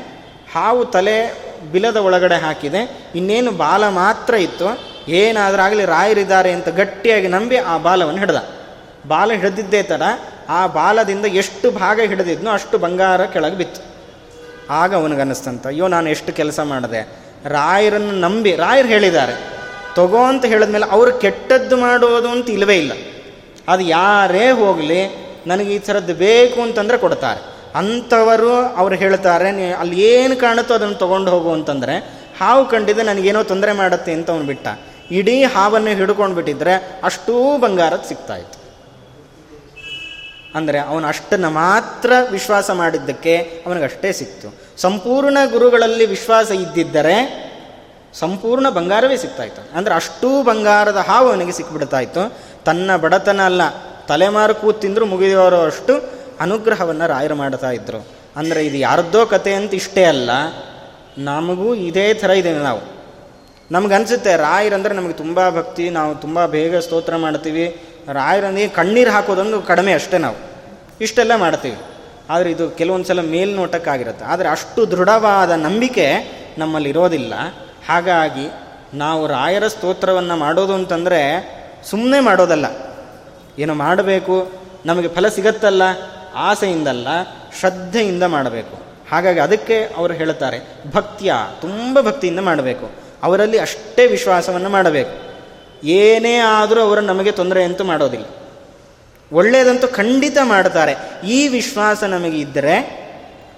ಹಾವು ತಲೆ ಬಿಲದ ಒಳಗಡೆ ಹಾಕಿದೆ. ಇನ್ನೇನು ಬಾಲ ಮಾತ್ರ ಇತ್ತು. ಏನಾದರೂ ಆಗಲಿ ರಾಯರಿದ್ದಾರೆ ಅಂತ ಗಟ್ಟಿಯಾಗಿ ನಂಬಿ ಆ ಬಾಲವನ್ನು ಹಿಡ್ದ. ಬಾಲ ಹಿಡಿದಿದ್ದೇ ಥರ ಆ ಬಾಲದಿಂದ ಎಷ್ಟು ಭಾಗ ಹಿಡಿದಿದ್ನೋ ಅಷ್ಟು ಬಂಗಾರ ಕೆಳಗೆ ಬಿತ್ತು. ಆಗ ಅವನಿಗನ್ನಿಸ್ತಂತ ಅಯ್ಯೋ, ನಾನು ಎಷ್ಟು ಕೆಲಸ ಮಾಡಿದೆ. ರಾಯರನ್ನು ನಂಬಿ, ರಾಯರು ಹೇಳಿದ್ದಾರೆ. ತಗೋ ಅಂತ ಹೇಳಿದ್ಮೇಲೆ ಅವರು ಕೆಟ್ಟದ್ದು ಮಾಡೋದು ಅಂತ ಇಲ್ಲವೇ ಇಲ್ಲ. ಅದು ಯಾರೇ ಹೋಗಲಿ ನನಗೆ ಈ ಥರದ್ದು ಬೇಕು ಅಂತಂದರೆ ಕೊಡ್ತಾರೆ. ಅಂಥವರು ಅವ್ರು ಹೇಳ್ತಾರೆ, ನೀ ಅಲ್ಲಿ ಏನು ಕಾಣುತ್ತೋ ಅದನ್ನು ತೊಗೊಂಡು ಹೋಗು ಅಂತಂದರೆ, ಹಾವು ಕಂಡಿದ್ದು ನನಗೇನೋ ತೊಂದರೆ ಮಾಡುತ್ತೆ ಅಂತ ಅವನು ಬಿಟ್ಟ. ಇಡೀ ಹಾವನ್ನು ಹಿಡ್ಕೊಂಡು ಬಿಟ್ಟಿದ್ರೆ ಅಷ್ಟೂ ಬಂಗಾರದ ಸಿಗ್ತಾಯಿತ್ತು ಅಂದರೆ ಅವನು ಅಷ್ಟನ್ನು ಮಾತ್ರ ವಿಶ್ವಾಸ ಮಾಡಿದ್ದಕ್ಕೆ ಅವನಿಗಷ್ಟೇ ಸಿಕ್ತು. ಸಂಪೂರ್ಣ ಗುರುಗಳಲ್ಲಿ ವಿಶ್ವಾಸ ಇದ್ದಿದ್ದರೆ ಸಂಪೂರ್ಣ ಬಂಗಾರವೇ ಸಿಗ್ತಾಯಿತ್ತು ಅಂದರೆ ಅಷ್ಟೂ ಬಂಗಾರದ ಹಾವು ಅವನಿಗೆ ಸಿಕ್ಬಿಡ್ತಾ ಇತ್ತು. ತನ್ನ ಬಡತನ ಅಲ್ಲ ತಲೆಮಾರು ಕೂತಿಂದ್ರು ಮುಗಿದವರು ಅಷ್ಟು ಅನುಗ್ರಹವನ್ನು ರಾಯರು ಮಾಡ್ತಾ ಇದ್ದರು ಅಂದರೆ ಇದು ಯಾರದ್ದೋ ಕತೆ ಅಂತ ಇಷ್ಟೇ ಅಲ್ಲ, ನಮಗೂ ಇದೇ ಥರ ಇದೆ ನಾವು. ನಮಗನ್ಸುತ್ತೆ, ರಾಯರಂದರೆ ನಮಗೆ ತುಂಬ ಭಕ್ತಿ, ನಾವು ತುಂಬ ಬೇಗ ಸ್ತೋತ್ರ ಮಾಡ್ತೀವಿ. ರಾಯರಂದ್ರೆ ಕಣ್ಣೀರು ಹಾಕೋದೊಂದು ಕಡಿಮೆ ಅಷ್ಟೇ ನಾವು. ಇಷ್ಟೆಲ್ಲ ಮಾಡ್ತೀವಿ. ಆದರೆ ಇದು ಕೆಲವೊಂದು ಸಲ ಮೇಲ್ನೋಟಕ್ಕಾಗಿರುತ್ತೆ. ಆದರೆ ಅಷ್ಟು ದೃಢವಾದ ನಂಬಿಕೆ ನಮ್ಮಲ್ಲಿ ಇರೋದಿಲ್ಲ ಹಾಗಾಗಿ ನಾವು ರಾಯರ ಸ್ತೋತ್ರವನ್ನು ಮಾಡೋದು ಅಂತಂದರೆ ಸುಮ್ಮನೆ ಮಾಡೋದಲ್ಲ. ಏನು ಮಾಡಬೇಕು? ನಮಗೆ ಫಲ ಸಿಗತ್ತಲ್ಲ? ಆಸೆಯಿಂದಲ್ಲ, ಶ್ರದ್ಧೆಯಿಂದ ಮಾಡಬೇಕು. ಹಾಗಾಗಿ ಅದಕ್ಕೆ ಅವರು ಹೇಳ್ತಾರೆ ಭಕ್ತಿಯ, ತುಂಬ ಭಕ್ತಿಯಿಂದ ಮಾಡಬೇಕು. ಅವರಲ್ಲಿ ಅಷ್ಟೇ ವಿಶ್ವಾಸವನ್ನು ಮಾಡಬೇಕು. ಏನೇ ಆದರೂ ಅವರು ನಮಗೆ ತೊಂದರೆ ಅಂತೂ ಮಾಡೋದಿಲ್ಲ. ಒಳ್ಳೆಯದಂತೂ ಖಂಡಿತ ಮಾಡ್ತಾರೆ. ಈ ವಿಶ್ವಾಸ ನಮಗೆ ಇದ್ದರೆ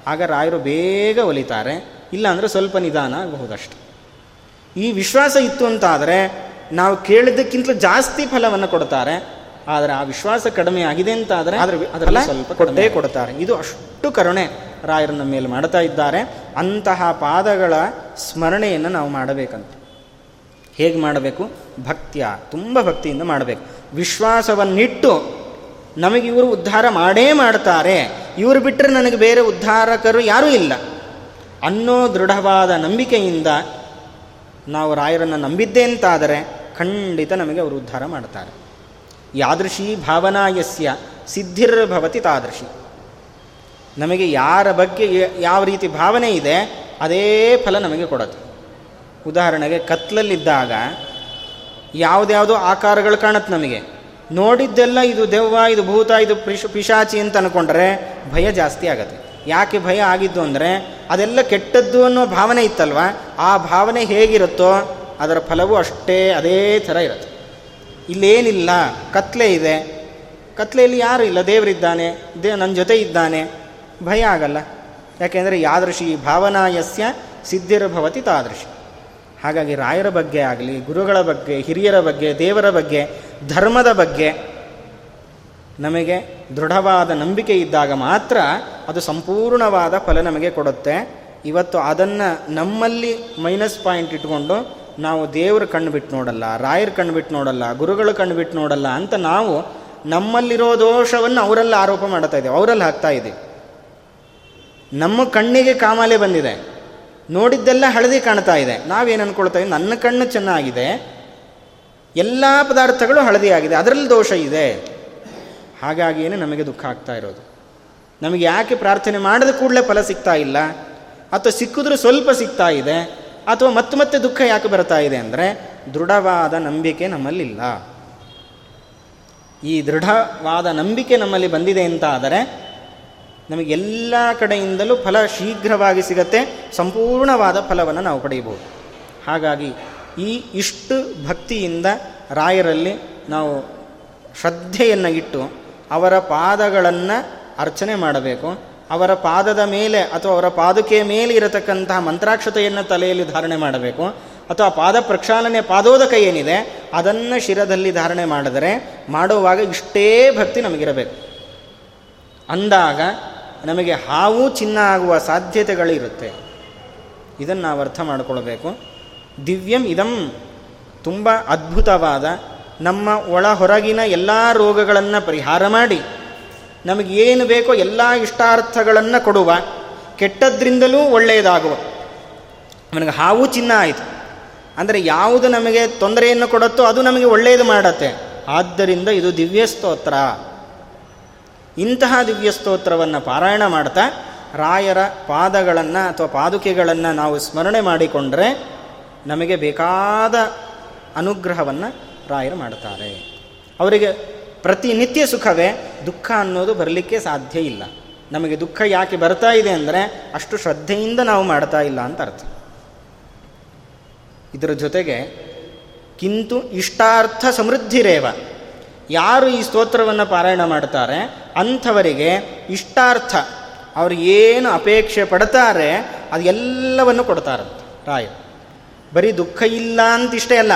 ಆಗ ರಾಯರು ಬೇಗ ಒಲಿತಾರೆ. ಇಲ್ಲಾಂದರೆ ಸ್ವಲ್ಪ ನಿಧಾನ ಆಗಬಹುದಷ್ಟು. ಈ ವಿಶ್ವಾಸ ಇತ್ತು ಅಂತಾದರೆ, ನಾವು ಕೇಳಿದ್ದಕ್ಕಿಂತಲೂ ಜಾಸ್ತಿ ಫಲವನ್ನು ಕೊಡ್ತಾರೆ. ಆದರೆ ಆ ವಿಶ್ವಾಸ ಕಡಿಮೆ ಆಗಿದೆ ಅಂತ ಆದರೆ ಅದರಲ್ಲಿ ಸ್ವಲ್ಪ ಕೊಟ್ಟೇ ಕೊಡ್ತಾರೆ. ಇದು ಅಷ್ಟು ಕರುಣೆ ರಾಯರನ್ನ ಮೇಲೆ ಮಾಡ್ತಾ ಇದ್ದಾರೆ. ಅಂತಹ ಪಾದಗಳ ಸ್ಮರಣೆಯನ್ನು ನಾವು ಮಾಡಬೇಕಂತ. ಹೇಗೆ ಮಾಡಬೇಕು? ಭಕ್ತಿಯ ತುಂಬ ಭಕ್ತಿಯಿಂದ ಮಾಡಬೇಕು. ವಿಶ್ವಾಸವನ್ನಿಟ್ಟು ನಮಗೆ ಇವರು ಉದ್ಧಾರ ಮಾಡೇ ಮಾಡ್ತಾರೆ. ಇವರು ಬಿಟ್ಟರೆ ನನಗೆ ಬೇರೆ ಉದ್ಧಾರಕರು ಯಾರೂ ಇಲ್ಲ. ಅನ್ನೋ ದೃಢವಾದ ನಂಬಿಕೆಯಿಂದ ನಾವು ರಾಯರನ್ನು ನಂಬಿದ್ದೆ ಅಂತಾದರೆ ಖಂಡಿತ ನಮಗೆ ಅವರು ಉದ್ಧಾರ ಮಾಡ್ತಾರೆ. ಯಾದೃಶಿ ಭಾವನಾಯಸ್ಯ ಸಿದ್ಧಿರ್ಭವತಿ ತಾದೃಶಿ. ನಮಗೆ ಯಾರ ಬಗ್ಗೆ ಯಾವ ರೀತಿ ಭಾವನೆ ಇದೆ, ಅದೇ ಫಲ ನಮಗೆ ಕೊಡುತ್ತೆ ಉದಾಹರಣೆಗೆ ಕತ್ಲಲ್ಲಿದ್ದಾಗ ಯಾವುದ್ಯಾವುದೋ ಆಕಾರಗಳು ಕಾಣುತ್ತೆ ನಮಗೆ. ನೋಡಿದ್ದೆಲ್ಲ ಇದು ದೆವ್ವ, ಇದು ಭೂತ, ಇದು ಪಿಶ್, ಪಿಶಾಚಿ ಅಂತ ಅಂದ್ಕೊಂಡ್ರೆ ಭಯ ಜಾಸ್ತಿ ಆಗುತ್ತೆ. ಯಾಕೆ ಭಯ ಆಗಿದ್ದು ಅಂದರೆ ಅದೆಲ್ಲ ಕೆಟ್ಟದ್ದು ಅನ್ನೋ ಭಾವನೆ ಇತ್ತಲ್ವ? ಆ ಭಾವನೆ ಹೇಗಿರುತ್ತೋ ಅದರ ಫಲವೂ ಅಷ್ಟೇ ಅದೇ ಥರ ಇರುತ್ತೆ. ಇಲ್ಲೇನಿಲ್ಲ, ಕತ್ಲೆ ಇದೆ. ಕತ್ಲೆಯಲ್ಲಿ ಯಾರು ಇಲ್ಲ? ದೇವರಿದ್ದಾನೆ, ದೇ ನನ್ನ ಜೊತೆ ಇದ್ದಾನೆ. ಭಯ ಆಗಲ್ಲ. ಯಾಕೆಂದರೆ ಯಾದೃಶಿ ಭಾವನಾಯಸ್ಯ ಸಿದ್ಧಿರಭವತಿ ತಾದೃಶಿ. ಹಾಗಾಗಿ ರಾಯರ ಬಗ್ಗೆ ಆಗಲಿ, ಗುರುಗಳ ಬಗ್ಗೆ, ಹಿರಿಯರ ಬಗ್ಗೆ, ದೇವರ ಬಗ್ಗೆ, ಧರ್ಮದ ಬಗ್ಗೆ ನಮಗೆ ದೃಢವಾದ ನಂಬಿಕೆ ಇದ್ದಾಗ ಮಾತ್ರ ಅದು ಸಂಪೂರ್ಣವಾದ ಫಲ ನಮಗೆ ಕೊಡುತ್ತೆ. ಇವತ್ತು ಅದನ್ನು ನಮ್ಮಲ್ಲಿ ಮೈನಸ್ ಪಾಯಿಂಟ್ ಇಟ್ಕೊಂಡು ನಾವು ದೇವ್ರ ಕಣ್ಣು ಬಿಟ್ಟು ನೋಡಲ್ಲ, ರಾಯರ ಕಣ್ಣು ಬಿಟ್ಟು ನೋಡಲ್ಲ, ಗುರುಗಳು ಕಣ್ಣು ಬಿಟ್ಟು ನೋಡಲ್ಲ ಅಂತ ನಾವು ನಮ್ಮಲ್ಲಿರೋ ದೋಷವನ್ನು ಅವರಲ್ಲಿ ಆರೋಪ ಮಾಡ್ತಾ ಇದ್ದೇವೆ, ಅವರಲ್ಲಿ ಹಾಕ್ತಾ ಇದ್ದೀವಿ. ನಮ್ಮ ಕಣ್ಣಿಗೆ ಕಾಮಾಲೆ ಬಂದಿದೆ. ನೋಡಿದ್ದೆಲ್ಲ ಹಳದಿ ಕಾಣ್ತಾ ಇದೆ. ನಾವೇನು ಅನ್ಕೊಳ್ತಾ ಇದ್ದೀವಿ? ನನ್ನ ಕಣ್ಣು ಚೆನ್ನಾಗಿದೆ. ಎಲ್ಲ ಪದಾರ್ಥಗಳು ಹಳದಿ ಆಗಿದೆ. ಅದರಲ್ಲಿ ದೋಷ ಇದೆ. ಹಾಗಾಗಿಯೇ ನಮಗೆ ದುಃಖ ಆಗ್ತಾ ಇರೋದು. ನಮಗೆ ಯಾಕೆ ಪ್ರಾರ್ಥನೆ ಮಾಡಿದ ಕೂಡಲೇ ಫಲ ಸಿಗ್ತಾ ಇಲ್ಲ? ಅಥವಾ ಸಿಕ್ಕಿದ್ರೂ ಸ್ವಲ್ಪ ಸಿಗ್ತಾ ಇದೆ. ಅಥವಾ ಮತ್ತೆ ಮತ್ತೆ ದುಃಖ ಯಾಕೆ ಬರ್ತಾ ಇದೆ ಅಂದರೆ ದೃಢವಾದ ನಂಬಿಕೆ ನಮ್ಮಲ್ಲಿಲ್ಲ. ಈ ದೃಢವಾದ ನಂಬಿಕೆ ನಮ್ಮಲ್ಲಿ ಬಂದಿದೆ ಅಂತ ಆದರೆ ನಮಗೆ ಎಲ್ಲ ಕಡೆಯಿಂದಲೂ ಫಲ ಶೀಘ್ರವಾಗಿ ಸಿಗತ್ತೆ, ಸಂಪೂರ್ಣವಾದ ಫಲವನ್ನು ನಾವು ಪಡೆಯಬಹುದು. ಹಾಗಾಗಿ ಈ ಇಷ್ಟು ಭಕ್ತಿಯಿಂದ ರಾಯರಲ್ಲಿ ನಾವು ಶ್ರದ್ಧೆಯನ್ನು ಇಟ್ಟು ಅವರ ಪಾದಗಳನ್ನು ಅರ್ಚನೆ ಮಾಡಬೇಕು. ಅವರ ಪಾದದ ಮೇಲೆ ಅಥವಾ ಅವರ ಪಾದುಕೆಯ ಮೇಲೆ ಇರತಕ್ಕಂತಹ ಮಂತ್ರಾಕ್ಷತೆಯನ್ನು ತಲೆಯಲ್ಲಿ ಧಾರಣೆ ಮಾಡಬೇಕು. ಅಥವಾ ಪಾದ ಪ್ರಕ್ಷಾಲನೆ ಪಾದೋದಕ ಏನಿದೆ, ಅದನ್ನು ಶಿರದಲ್ಲಿ ಧಾರಣೆ ಮಾಡಿದರೆ, ಮಾಡುವಾಗ ಇಷ್ಟೇ ಭಕ್ತಿ ನಮಗಿರಬೇಕು. ಅಂದಾಗ ನಮಗೆ ಹಾವು ಚಿನ್ನ ಆಗುವ ಸಾಧ್ಯತೆಗಳಿರುತ್ತೆ. ಇದನ್ನು ನಾವು ಅರ್ಥ ಮಾಡಿಕೊಳ್ಬೇಕು. ದಿವ್ಯಂ ಇದಂ ತುಂಬ ಅದ್ಭುತವಾದ ನಮ್ಮ ಒಳ ಹೊರಗಿನ ಎಲ್ಲ ರೋಗಗಳನ್ನು ಪರಿಹಾರ ಮಾಡಿ ನಮಗೆ ಏನು ಬೇಕೋ ಎಲ್ಲ ಇಷ್ಟಾರ್ಥಗಳನ್ನು ಕೊಡುವ, ಕೆಟ್ಟದ್ರಿಂದಲೂ ಒಳ್ಳೆಯದಾಗುವ. ನನಗೆ ಹಾವು ಚಿನ್ನ ಆಯಿತು. ಅಂದರೆ ಯಾವುದು ನಮಗೆ ತೊಂದರೆಯನ್ನು ಕೊಡುತ್ತೋ ಅದು ನಮಗೆ ಒಳ್ಳೆಯದು ಮಾಡತ್ತೆ. ಆದ್ದರಿಂದ ಇದು ದಿವ್ಯ ಸ್ತೋತ್ರ. ಇಂತಹ ದಿವ್ಯ ಸ್ತೋತ್ರವನ್ನು ಪಾರಾಯಣ ಮಾಡ್ತಾ ರಾಯರ ಪಾದಗಳನ್ನು ಅಥವಾ ಪಾದುಕೆಗಳನ್ನು ನಾವು ಸ್ಮರಣೆ ಮಾಡಿಕೊಂಡರೆ ನಮಗೆ ಬೇಕಾದ ಅನುಗ್ರಹವನ್ನು ರಾಯರು ಮಾಡ್ತಾರೆ. ಅವರಿಗೆ ಪ್ರತಿನಿತ್ಯ ಸುಖವೇ, ದುಃಖ ಅನ್ನೋದು ಬರಲಿಕ್ಕೆ ಸಾಧ್ಯ ಇಲ್ಲ. ನಮಗೆ ದುಃಖ ಯಾಕೆ ಬರ್ತಾ ಇದೆ ಅಂದರೆ ಅಷ್ಟು ಶ್ರದ್ಧೆಯಿಂದ ನಾವು ಮಾಡ್ತಾ ಇಲ್ಲ ಅಂತ ಅರ್ಥ. ಇದರ ಜೊತೆಗೆ, ಕಿಂತು ಇಷ್ಟಾರ್ಥ ಸಮೃದ್ಧಿರೇವ. ಯಾರು ಈ ಸ್ತೋತ್ರವನ್ನು ಪಾರಾಯಣ ಮಾಡ್ತಾರೆ? ಅಂಥವರಿಗೆ ಇಷ್ಟಾರ್ಥ, ಅವರು ಏನು ಅಪೇಕ್ಷೆ ಪಡ್ತಾರೆ, ಅದು ಎಲ್ಲವನ್ನು ಕೊಡ್ತಾರಂತೆ ರಾಯ ಬರೀ ದುಃಖ ಇಲ್ಲ ಅಂತಿಷ್ಟೇ ಅಲ್ಲ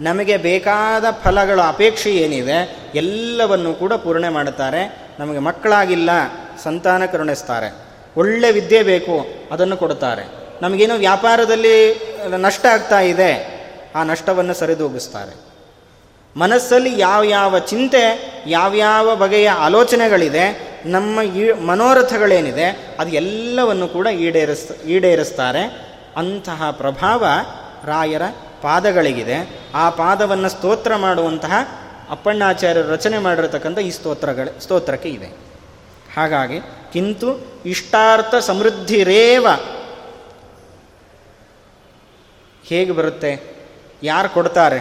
ನಮಗೆ ಬೇಕಾದ ಫಲಗಳ, ಅಪೇಕ್ಷೆ ಏನಿದೆ, ಎಲ್ಲವನ್ನು ಕೂಡ ಪೂರ್ಣೆ ಮಾಡುತ್ತಾರೆ. ನಮಗೆ ಮಕ್ಕಳಾಗಿಲ್ಲ, ಸಂತಾನ ಕರುಣಿಸ್ತಾರೆ. ಒಳ್ಳೆ ವಿದ್ಯೆ ಬೇಕು, ಅದನ್ನು ಕೊಡುತ್ತಾರೆ. ನಮಗೇನು ವ್ಯಾಪಾರದಲ್ಲಿ ನಷ್ಟ ಆಗ್ತಾ ಇದೆ, ಆ ನಷ್ಟವನ್ನು ಸರಿದೂಗಿಸ್ತಾರೆ. ಮನಸ್ಸಲ್ಲಿ ಯಾವ ಯಾವ ಚಿಂತೆ, ಯಾವ್ಯಾವ ಬಗೆಯ ಆಲೋಚನೆಗಳಿದೆ, ನಮ್ಮ ಈ ಮನೋರಥಗಳೇನಿದೆ, ಅದು ಎಲ್ಲವನ್ನು ಕೂಡ ಈಡೇರಿಸ್, ಈಡೇರಿಸ್ತಾರೆ. ಅಂತಹ ಪ್ರಭಾವ ರಾಯರ ಪಾದಗಳಿಗಿದೆ. ಆ ಪಾದವನ್ನು ಸ್ತೋತ್ರ ಮಾಡುವಂತಹ ಅಪ್ಪಣ್ಣಾಚಾರ್ಯರು ರಚನೆ ಮಾಡಿರತಕ್ಕಂಥ ಈ ಸ್ತೋತ್ರಗಳ, ಸ್ತೋತ್ರಕ್ಕೆ ಇದೆ. ಹಾಗಾಗಿ, ಕಿಂತು ಇಷ್ಟಾರ್ಥ ಸಮೃದ್ಧಿರೇವ. ಹೇಗೆ ಬರುತ್ತೆ? ಯಾರು ಕೊಡ್ತಾರೆ?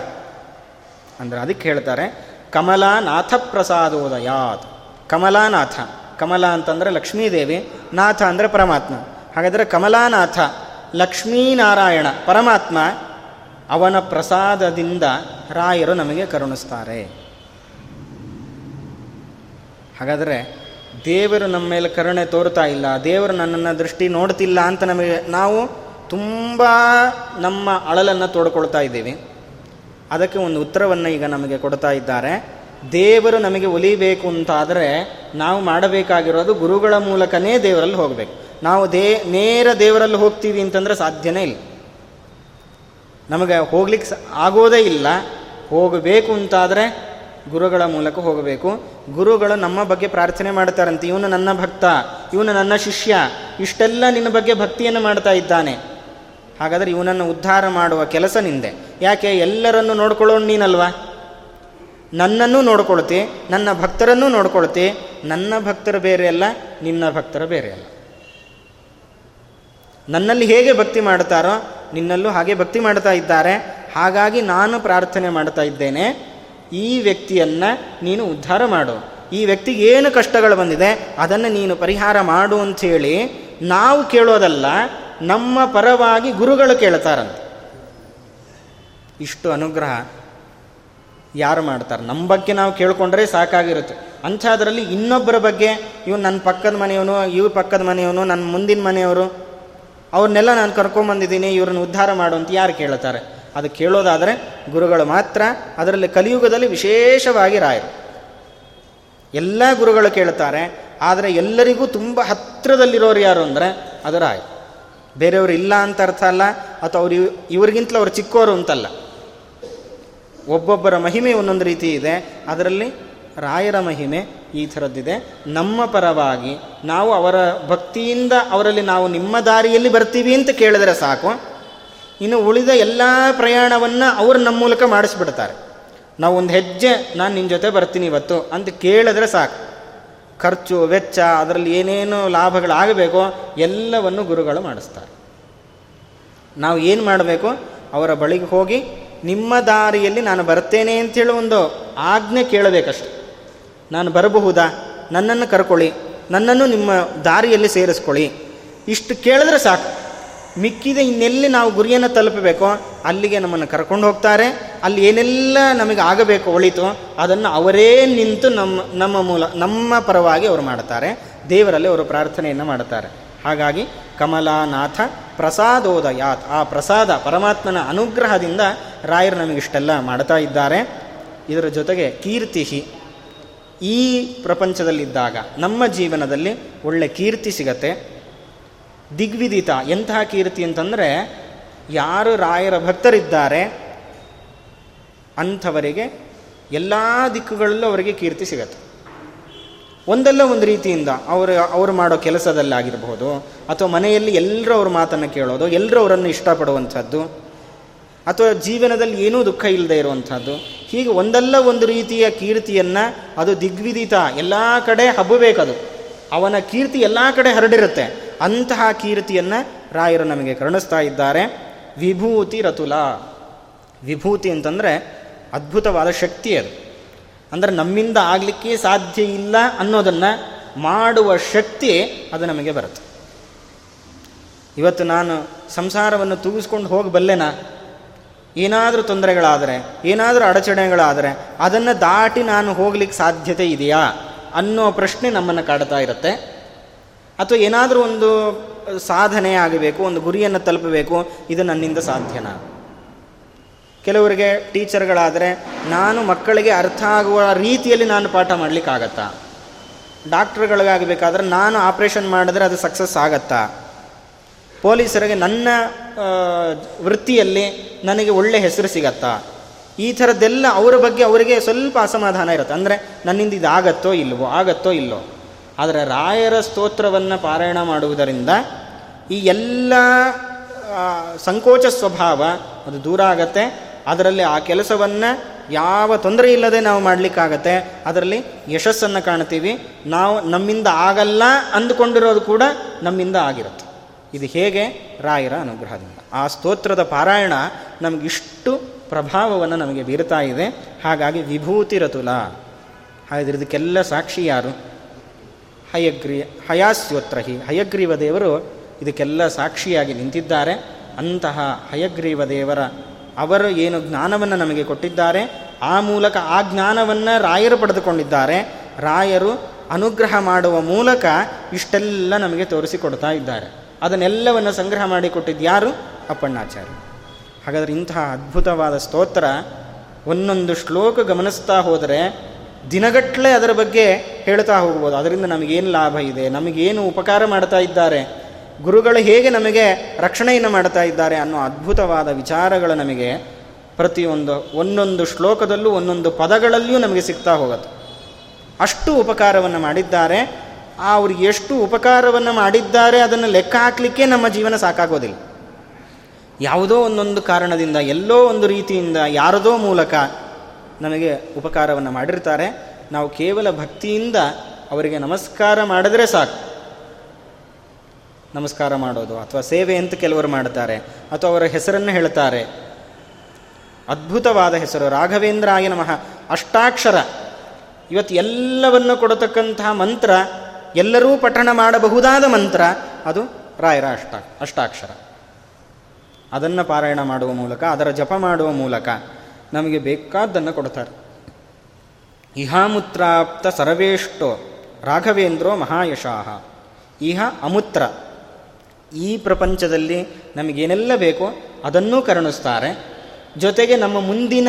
ಅಂದರೆ ಅದಕ್ಕೆ ಹೇಳ್ತಾರೆ ಕಮಲಾನಾಥ ಪ್ರಸಾದೋದಯಾತ್ ಕಮಲಾನಾಥ. ಕಮಲ ಅಂತಂದರೆ ಲಕ್ಷ್ಮೀದೇವಿ, ನಾಥ ಅಂದರೆ ಪರಮಾತ್ಮ. ಹಾಗಾದರೆ ಕಮಲಾನಾಥ, ಲಕ್ಷ್ಮೀನಾರಾಯಣ, ಪರಮಾತ್ಮ ಅವನ ಪ್ರಸಾದದಿಂದ ರಾಯರು ನಮಗೆ ಕರುಣಿಸ್ತಾರೆ. ಹಾಗಾದರೆ ದೇವರು ನಮ್ಮ ಮೇಲೆ ಕರುಣೆ ತೋರ್ತಾ ಇಲ್ಲ, ದೇವರು ನನ್ನನ್ನು ದೃಷ್ಟಿ ನೋಡ್ತಿಲ್ಲ ಅಂತ ನಮಗೆ ನಾವು ತುಂಬ ನಮ್ಮ ಅಳಲನ್ನು ತೋಡ್ಕೊಳ್ತಾ ಇದ್ದೀವಿ. ಅದಕ್ಕೆ ಒಂದು ಉತ್ತರವನ್ನು ಈಗ ನಮಗೆ ಕೊಡ್ತಾ ಇದ್ದಾರೆ. ದೇವರು ನಮಗೆ ಒಲಿಬೇಕು ಅಂತಾದರೆ ನಾವು ಮಾಡಬೇಕಾಗಿರೋದು ಗುರುಗಳ ಮೂಲಕನೇ ದೇವರಲ್ಲಿ ಹೋಗಬೇಕು. ನಾವು ದೇ, ನೇರ ದೇವರಲ್ಲಿ ಹೋಗ್ತೀವಿ ಅಂತಂದರೆ ಸಾಧ್ಯನೇ ಇಲ್ಲ. ನಮಗೆ ಹೋಗ್ಲಿಕ್ಕೆ ಆಗೋದೇ ಇಲ್ಲ. ಹೋಗಬೇಕು ಅಂತಾದರೆ ಗುರುಗಳ ಮೂಲಕ ಹೋಗಬೇಕು. ಗುರುಗಳು ನಮ್ಮ ಬಗ್ಗೆ ಪ್ರಾರ್ಥನೆ ಮಾಡ್ತಾರಂತೆ. ಇವನು ನನ್ನ ಭಕ್ತ, ಇವನು ನನ್ನ ಶಿಷ್ಯ. ಇಷ್ಟೆಲ್ಲ ನಿನ್ನ ಬಗ್ಗೆ ಭಕ್ತಿಯನ್ನು ಮಾಡ್ತಾ ಇದ್ದಾನೆ. ಹಾಗಾದರೆ ಇವನನ್ನು ಉದ್ಧಾರ ಮಾಡುವ ಕೆಲಸ ನಿಂದೆ. ಯಾಕೆ? ಎಲ್ಲರನ್ನು ನೋಡ್ಕೊಳ್ಳೋಣ ನೀನಲ್ವಾ? ನನ್ನನ್ನು ನೋಡ್ಕೊಳ್ತಿ, ನನ್ನ ಭಕ್ತರನ್ನು ನೋಡ್ಕೊಳ್ತಿ. ನನ್ನ ಭಕ್ತರು ಬೇರೆ ಅಲ್ಲ, ನಿನ್ನ ಭಕ್ತರು ಬೇರೆ ಅಲ್ಲ. ನನ್ನಲ್ಲಿ ಹೇಗೆ ಭಕ್ತಿ ಮಾಡ್ತಾರೋ ನಿನ್ನಲ್ಲೂ ಹಾಗೆ ಭಕ್ತಿ ಮಾಡ್ತಾ ಇದ್ದಾರೆ. ಹಾಗಾಗಿ ನಾನು ಪ್ರಾರ್ಥನೆ ಮಾಡ್ತಾ ಇದ್ದೇನೆ. ಈ ವ್ಯಕ್ತಿಯನ್ನು ನೀನು ಉದ್ಧಾರ ಮಾಡು. ಈ ವ್ಯಕ್ತಿಗೆ ಏನು ಕಷ್ಟಗಳು ಬಂದಿದೆ ಅದನ್ನು ನೀನು ಪರಿಹಾರ ಮಾಡು ಅಂಥೇಳಿ ನಾವು ಕೇಳೋದಲ್ಲ, ನಮ್ಮ ಪರವಾಗಿ ಗುರುಗಳು ಕೇಳ್ತಾರಂತೆ. ಇಷ್ಟು ಅನುಗ್ರಹ ಯಾರು ಮಾಡ್ತಾರೆ? ನಮ್ಮ ಬಗ್ಗೆ ನಾವು ಕೇಳ್ಕೊಂಡ್ರೆ ಸಾಕಾಗಿರುತ್ತೆ. ಅಂಥದ್ರಲ್ಲಿ ಇನ್ನೊಬ್ಬರ ಬಗ್ಗೆ ಇವನು ನನ್ನ ಪಕ್ಕದ ಮನೆಯವನು, ಇವ್ರ ಪಕ್ಕದ ಮನೆಯವನು, ನನ್ನ ಮುಂದಿನ ಮನೆಯವರು ಅವ್ರನ್ನೆಲ್ಲ ನಾನು ಕರ್ಕೊಂಬಂದಿದ್ದೀನಿ, ಇವ್ರನ್ನ ಉದ್ಧಾರ ಮಾಡು ಅಂತ ಯಾರು ಕೇಳ್ತಾರೆ? ಅದು ಕೇಳೋದಾದರೆ ಗುರುಗಳು ಮಾತ್ರ ಅದರಲ್ಲಿ ಕಲಿಯುಗದಲ್ಲಿ ವಿಶೇಷವಾಗಿ ರಾಯರು. ಎಲ್ಲ ಗುರುಗಳು ಕೇಳ್ತಾರೆ, ಆದರೆ ಎಲ್ಲರಿಗೂ ತುಂಬ ಹತ್ತಿರದಲ್ಲಿರೋರು ಯಾರು ಅಂದರೆ ಅದು ರಾಯರು. ಬೇರೆಯವರು ಇಲ್ಲ ಅಂತ ಅರ್ಥ ಅಲ್ಲ, ಅಥವಾ ಅವ್ರು ಇವ್, ಇವ್ರಿಗಿಂತಲೂ ಅವ್ರು ಚಿಕ್ಕವರು ಅಂತಲ್ಲ. ಒಬ್ಬೊಬ್ಬರ ಮಹಿಮೆ ಒಂದೊಂದು ರೀತಿ ಇದೆ, ಅದರಲ್ಲಿ ರಾಯರ ಮಹಿಮೆ ಈ ಥರದ್ದಿದೆ. ನಮ್ಮ ಪರವಾಗಿ ನಾವು ಅವರ ಭಕ್ತಿಯಿಂದ ಅವರಲ್ಲಿ ನಾವು ನಿಮ್ಮ ದಾರಿಯಲ್ಲಿ ಬರ್ತೀವಿ ಅಂತ ಕೇಳಿದರೆ ಸಾಕು. ಇನ್ನು ಉಳಿದ ಎಲ್ಲ ಪ್ರಯಾಣವನ್ನು ಅವರು ನಮ್ಮ ಮೂಲಕ ಮಾಡಿಸ್ಬಿಡ್ತಾರೆ. ನಾವು ಒಂದು ಹೆಜ್ಜೆ ನಾನು ನಿನ್ನ ಜೊತೆ ಬರ್ತೀನಿ ಇವತ್ತು ಅಂತ ಕೇಳಿದ್ರೆ ಸಾಕು. ಖರ್ಚು, ವೆಚ್ಚ, ಅದರಲ್ಲಿ ಏನೇನು ಲಾಭಗಳಾಗಬೇಕೋ ಎಲ್ಲವನ್ನು ಗುರುಗಳು ಮಾಡಿಸ್ತಾರೆ. ನಾವು ಏನು ಮಾಡಬೇಕು? ಅವರ ಬಳಿಗೆ ಹೋಗಿ ನಿಮ್ಮ ದಾರಿಯಲ್ಲಿ ನಾನು ಬರ್ತೇನೆ ಅಂತೇಳಿ ಒಂದು ಆಜ್ಞೆ ಕೇಳಬೇಕಷ್ಟೆ. ನಾನು ಬರಬಹುದಾ? ನನ್ನನ್ನು ಕರ್ಕೊಳ್ಳಿ. ನನ್ನನ್ನು ನಿಮ್ಮ ದಾರಿಯಲ್ಲಿ ಸೇರಿಸ್ಕೊಳ್ಳಿ. ಇಷ್ಟು ಕೇಳಿದ್ರೆ ಸಾಕು. ಮಿಕ್ಕಿದ ಇನ್ನೆಲ್ಲಿ ನಾವು ಗುರಿಯನ್ನು ತಲುಪಬೇಕೋ, ಅಲ್ಲಿಗೆ ನಮ್ಮನ್ನು ಕರ್ಕೊಂಡು ಹೋಗ್ತಾರೆ. ಅಲ್ಲಿ ಏನೆಲ್ಲ ನಮಗೆ ಆಗಬೇಕು ಒಳಿತು, ಅದನ್ನು ಅವರೇ ನಿಂತು ನಮ್ಮ ನಮ್ಮ ಮೂಲ, ನಮ್ಮ ಪರವಾಗಿ ಅವರು ಮಾಡ್ತಾರೆ ದೇವರಲ್ಲಿ ಅವರು ಪ್ರಾರ್ಥನೆಯನ್ನು ಮಾಡುತ್ತಾರೆ. ಹಾಗಾಗಿ ಕಮಲಾನಾಥ ಪ್ರಸಾದೋದಯಾತ್. ಆ ಪ್ರಸಾದ ಪರಮಾತ್ಮನ ಅನುಗ್ರಹದಿಂದ ರಾಯರು ನಮಗಿಷ್ಟೆಲ್ಲ ಮಾಡ್ತಾ ಇದ್ದಾರೆ. ಇದರ ಜೊತೆಗೆ ಕೀರ್ತಿ ಈ ಪ್ರಪಂಚದಲ್ಲಿದ್ದಾಗ ನಮ್ಮ ಜೀವನದಲ್ಲಿ ಒಳ್ಳೆ ಕೀರ್ತಿ ಸಿಗತ್ತೆ. ದಿಗ್ವಿದಿತ ಎಂತಹ ಕೀರ್ತಿ ಅಂತಂದರೆ ಯಾರು ರಾಯರ ಭಕ್ತರಿದ್ದಾರೆ ಅಂಥವರಿಗೆ ಎಲ್ಲ ದಿಕ್ಕುಗಳಲ್ಲೂ ಅವರಿಗೆ ಕೀರ್ತಿ ಸಿಗತ್ತೆ. ಒಂದಲ್ಲ ಒಂದು ರೀತಿಯಿಂದ ಅವರು ಅವರು ಮಾಡೋ ಕೆಲಸದಲ್ಲಾಗಿರ್ಬೋದು ಅಥವಾ ಮನೆಯಲ್ಲಿ ಎಲ್ಲರೂ ಅವ್ರ ಮಾತನ್ನು ಕೇಳೋದು ಎಲ್ಲರೂ ಅವರನ್ನು ಇಷ್ಟಪಡುವಂಥದ್ದು ಅಥವಾ ಜೀವನದಲ್ಲಿ ಏನೂ ದುಃಖ ಇಲ್ಲದೆ ಇರುವಂಥದ್ದು ಹೀಗೆ ಒಂದಲ್ಲ ಒಂದು ರೀತಿಯ ಕೀರ್ತಿಯನ್ನು ಅದು ದಿಗ್ವಿದಿತ ಎಲ್ಲ ಕಡೆ ಹಬ್ಬಬೇಕದು. ಅವನ ಕೀರ್ತಿ ಎಲ್ಲ ಕಡೆ ಹರಡಿರುತ್ತೆ. ಅಂತಹ ಕೀರ್ತಿಯನ್ನು ರಾಯರು ನಮಗೆ ಕರುಣಿಸ್ತಾ ಇದ್ದಾರೆ. ವಿಭೂತಿ ರತುಲ. ವಿಭೂತಿ ಅಂತಂದರೆ ಅದ್ಭುತವಾದ ಶಕ್ತಿ ಅದು. ಅಂದರೆ ನಮ್ಮಿಂದ ಆಗಲಿಕ್ಕೆ ಸಾಧ್ಯ ಇಲ್ಲ ಅನ್ನೋದನ್ನು ಮಾಡುವ ಶಕ್ತಿ ಅದು ನಮಗೆ ಬರುತ್ತೆ. ಇವತ್ತು ನಾನು ಸಂಸಾರವನ್ನು ತೂಗಿಸ್ಕೊಂಡು ಹೋಗಬಲ್ಲೆನಾ ಏನಾದರೂ ತೊಂದರೆಗಳಾದರೆ, ಏನಾದರೂ ಅಡಚಣೆಗಳಾದರೆ, ಅದನ್ನು ದಾಟಿ ನಾನು ಹೋಗ್ಲಿಕ್ಕೆ ಸಾಧ್ಯತೆ ಇದೆಯಾ ಅನ್ನೋ ಪ್ರಶ್ನೆ ನಮ್ಮನ್ನು ಕಾಡ್ತಾ ಇರುತ್ತೆ. ಅಥವಾ ಏನಾದರೂ ಒಂದು ಸಾಧನೆ ಆಗಬೇಕು, ಒಂದು ಗುರಿಯನ್ನು ತಲುಪಬೇಕು, ಇದು ನನ್ನಿಂದ ಸಾಧ್ಯನಾ? ಕೆಲವರಿಗೆ ಟೀಚರ್ಗಳಾದರೆ, ನಾನು ಮಕ್ಕಳಿಗೆ ಅರ್ಥ ಆಗುವ ರೀತಿಯಲ್ಲಿ ನಾನು ಪಾಠ ಮಾಡಲಿಕ್ಕಾಗತ್ತಾ? ಡಾಕ್ಟ್ರುಗಳಿಗಾಗಬೇಕಾದ್ರೆ ನಾನು ಆಪ್ರೇಷನ್ ಮಾಡಿದ್ರೆ ಅದು ಸಕ್ಸಸ್ ಆಗತ್ತಾ? ಪೊಲೀಸರಿಗೆ ನನ್ನ ವೃತ್ತಿಯಲ್ಲಿ ನನಗೆ ಒಳ್ಳೆ ಹೆಸರು ಸಿಗತ್ತಾ? ಈ ಥರದ್ದೆಲ್ಲ ಅವರ ಬಗ್ಗೆ ಅವರಿಗೆ ಸ್ವಲ್ಪ ಅಸಮಾಧಾನ ಇರುತ್ತೆ. ಅಂದರೆ ನನ್ನಿಂದ ಇದು ಆಗತ್ತೋ ಇಲ್ವೋ, ಆಗತ್ತೋ ಇಲ್ಲೋ ಆದರೆ ರಾಯರ ಸ್ತೋತ್ರವನ್ನು ಪಾರಾಯಣ ಮಾಡುವುದರಿಂದ ಈ ಎಲ್ಲ ಸಂಕೋಚ ಸ್ವಭಾವ ಅದು ದೂರ ಆಗತ್ತೆ. ಅದರಲ್ಲಿ ಆ ಕೆಲಸವನ್ನು ಯಾವ ತೊಂದರೆ ಇಲ್ಲದೆ ನಾವು ಮಾಡಲಿಕ್ಕಾಗತ್ತೆ. ಅದರಲ್ಲಿ ಯಶಸ್ಸನ್ನು ಕಾಣ್ತೀವಿ. ನಾವು ನಮ್ಮಿಂದ ಆಗಲ್ಲ ಅಂದುಕೊಂಡಿರೋದು ಕೂಡ ನಮ್ಮಿಂದ ಆಗಿರುತ್ತೆ. ಇದು ಹೇಗೆ ರಾಯರ ಅನುಗ್ರಹದಿಂದ? ಆ ಸ್ತೋತ್ರದ ಪಾರಾಯಣ ನಮಗಿಷ್ಟು ಪ್ರಭಾವವನ್ನು ನಮಗೆ ಬೀರ್ತಾ ಇದೆ. ಹಾಗಾಗಿ ವಿಭೂತಿ ರತುಲ. ಹಾಗಾದ್ರೆ ಇದಕ್ಕೆಲ್ಲ ಸಾಕ್ಷಿ ಯಾರು? ಹಯಗ್ರಿ ಹಯಾಸ್ಯೋತ್ರಹಿ ಹಯಗ್ರೀವ ದೇವರು ಇದಕ್ಕೆಲ್ಲ ಸಾಕ್ಷಿಯಾಗಿ ನಿಂತಿದ್ದಾರೆ. ಅಂತಹ ಹಯಗ್ರೀವ ದೇವರ ಅವರು ಏನು ಜ್ಞಾನವನ್ನು ನಮಗೆ ಕೊಟ್ಟಿದ್ದಾರೆ, ಆ ಮೂಲಕ ಆ ಜ್ಞಾನವನ್ನು ರಾಯರು ಪಡೆದುಕೊಂಡಿದ್ದಾರೆ. ರಾಯರು ಅನುಗ್ರಹ ಮಾಡುವ ಮೂಲಕ ಇಷ್ಟೆಲ್ಲ ನಮಗೆ ತೋರಿಸಿಕೊಡ್ತಾ ಇದ್ದಾರೆ. ಅದನ್ನೆಲ್ಲವನ್ನು ಸಂಗ್ರಹ ಮಾಡಿಕೊಟ್ಟಿದ್ದು ಯಾರು? ಅಪ್ಪಣ್ಣಾಚಾರ್ಯ. ಹಾಗಾದರೆ ಇಂತಹ ಅದ್ಭುತವಾದ ಸ್ತೋತ್ರ ಒಂದೊಂದು ಶ್ಲೋಕ ಗಮನಿಸ್ತಾ ಹೋದರೆ ದಿನಗಟ್ಟಲೆ ಅದರ ಬಗ್ಗೆ ಹೇಳ್ತಾ ಹೋಗ್ಬೋದು. ಅದರಿಂದ ನಮಗೇನು ಲಾಭ ಇದೆ? ನಮಗೇನು ಉಪಕಾರ ಮಾಡ್ತಾ ಇದ್ದಾರೆ? ಗುರುಗಳು ಹೇಗೆ ನಮಗೆ ರಕ್ಷಣೆಯನ್ನು ಮಾಡ್ತಾ ಇದ್ದಾರೆ ಅನ್ನೋ ಅದ್ಭುತವಾದ ವಿಚಾರಗಳು ನಮಗೆ ಪ್ರತಿಯೊಂದು, ಒಂದೊಂದು ಶ್ಲೋಕದಲ್ಲೂ, ಒಂದೊಂದು ಪದಗಳಲ್ಲಿಯೂ ನಮಗೆ ಸಿಗ್ತಾ ಹೋಗುತ್ತೆ. ಅಷ್ಟು ಉಪಕಾರವನ್ನು ಮಾಡಿದ್ದಾರೆ. ಅವ್ರಿಗೆ ಎಷ್ಟು ಉಪಕಾರವನ್ನು ಮಾಡಿದ್ದಾರೆ ಅದನ್ನು ಲೆಕ್ಕ ಹಾಕಲಿಕ್ಕೆ ನಮ್ಮ ಜೀವನ ಸಾಕಾಗೋದಿಲ್ಲ. ಯಾವುದೋ ಒಂದೊಂದು ಕಾರಣದಿಂದ, ಎಲ್ಲೋ ಒಂದು ರೀತಿಯಿಂದ, ಯಾರದೋ ಮೂಲಕ ನಮಗೆ ಉಪಕಾರವನ್ನು ಮಾಡಿರ್ತಾರೆ. ನಾವು ಕೇವಲ ಭಕ್ತಿಯಿಂದ ಅವರಿಗೆ ನಮಸ್ಕಾರ ಮಾಡಿದ್ರೆ ಸಾಕು. ನಮಸ್ಕಾರ ಮಾಡೋದು, ಅಥವಾ ಸೇವೆ ಅಂತ ಕೆಲವರು ಮಾಡ್ತಾರೆ, ಅಥವಾ ಅವರ ಹೆಸರನ್ನು ಹೇಳ್ತಾರೆ. ಅದ್ಭುತವಾದ ಹೆಸರು ರಾಘವೇಂದ್ರ ರಾಘವೇಂದ್ರಾಯ ನಮಃ, ಅಷ್ಟಾಕ್ಷರ. ಇವತ್ತು ಎಲ್ಲವನ್ನು ಕೊಡತಕ್ಕಂತಹ ಮಂತ್ರ ಎಲ್ಲರೂ ಪಠಣ ಮಾಡಬಹುದಾದ ಮಂತ್ರ, ಅದು ರಾಯರ ಅಷ್ಟ ಅಷ್ಟಾಕ್ಷರ. ಅದನ್ನು ಪಾರಾಯಣ ಮಾಡುವ ಮೂಲಕ, ಅದರ ಜಪ ಮಾಡುವ ಮೂಲಕ ನಮಗೆ ಬೇಕಾದ್ದನ್ನು ಕೊಡ್ತಾರೆ. ಇಹಾಮುತ್ರಾಪ್ತ ಸರ್ವೇಷ್ಟೋ ರಾಘವೇಂದ್ರೋ ಮಹಾಯಶಾಹ. ಇಹ ಅಮುತ್ರ. ಈ ಪ್ರಪಂಚದಲ್ಲಿ ನಮಗೇನೆಲ್ಲ ಬೇಕೋ ಅದನ್ನೂ ಕರುಣಿಸ್ತಾರೆ. ಜೊತೆಗೆ ನಮ್ಮ ಮುಂದಿನ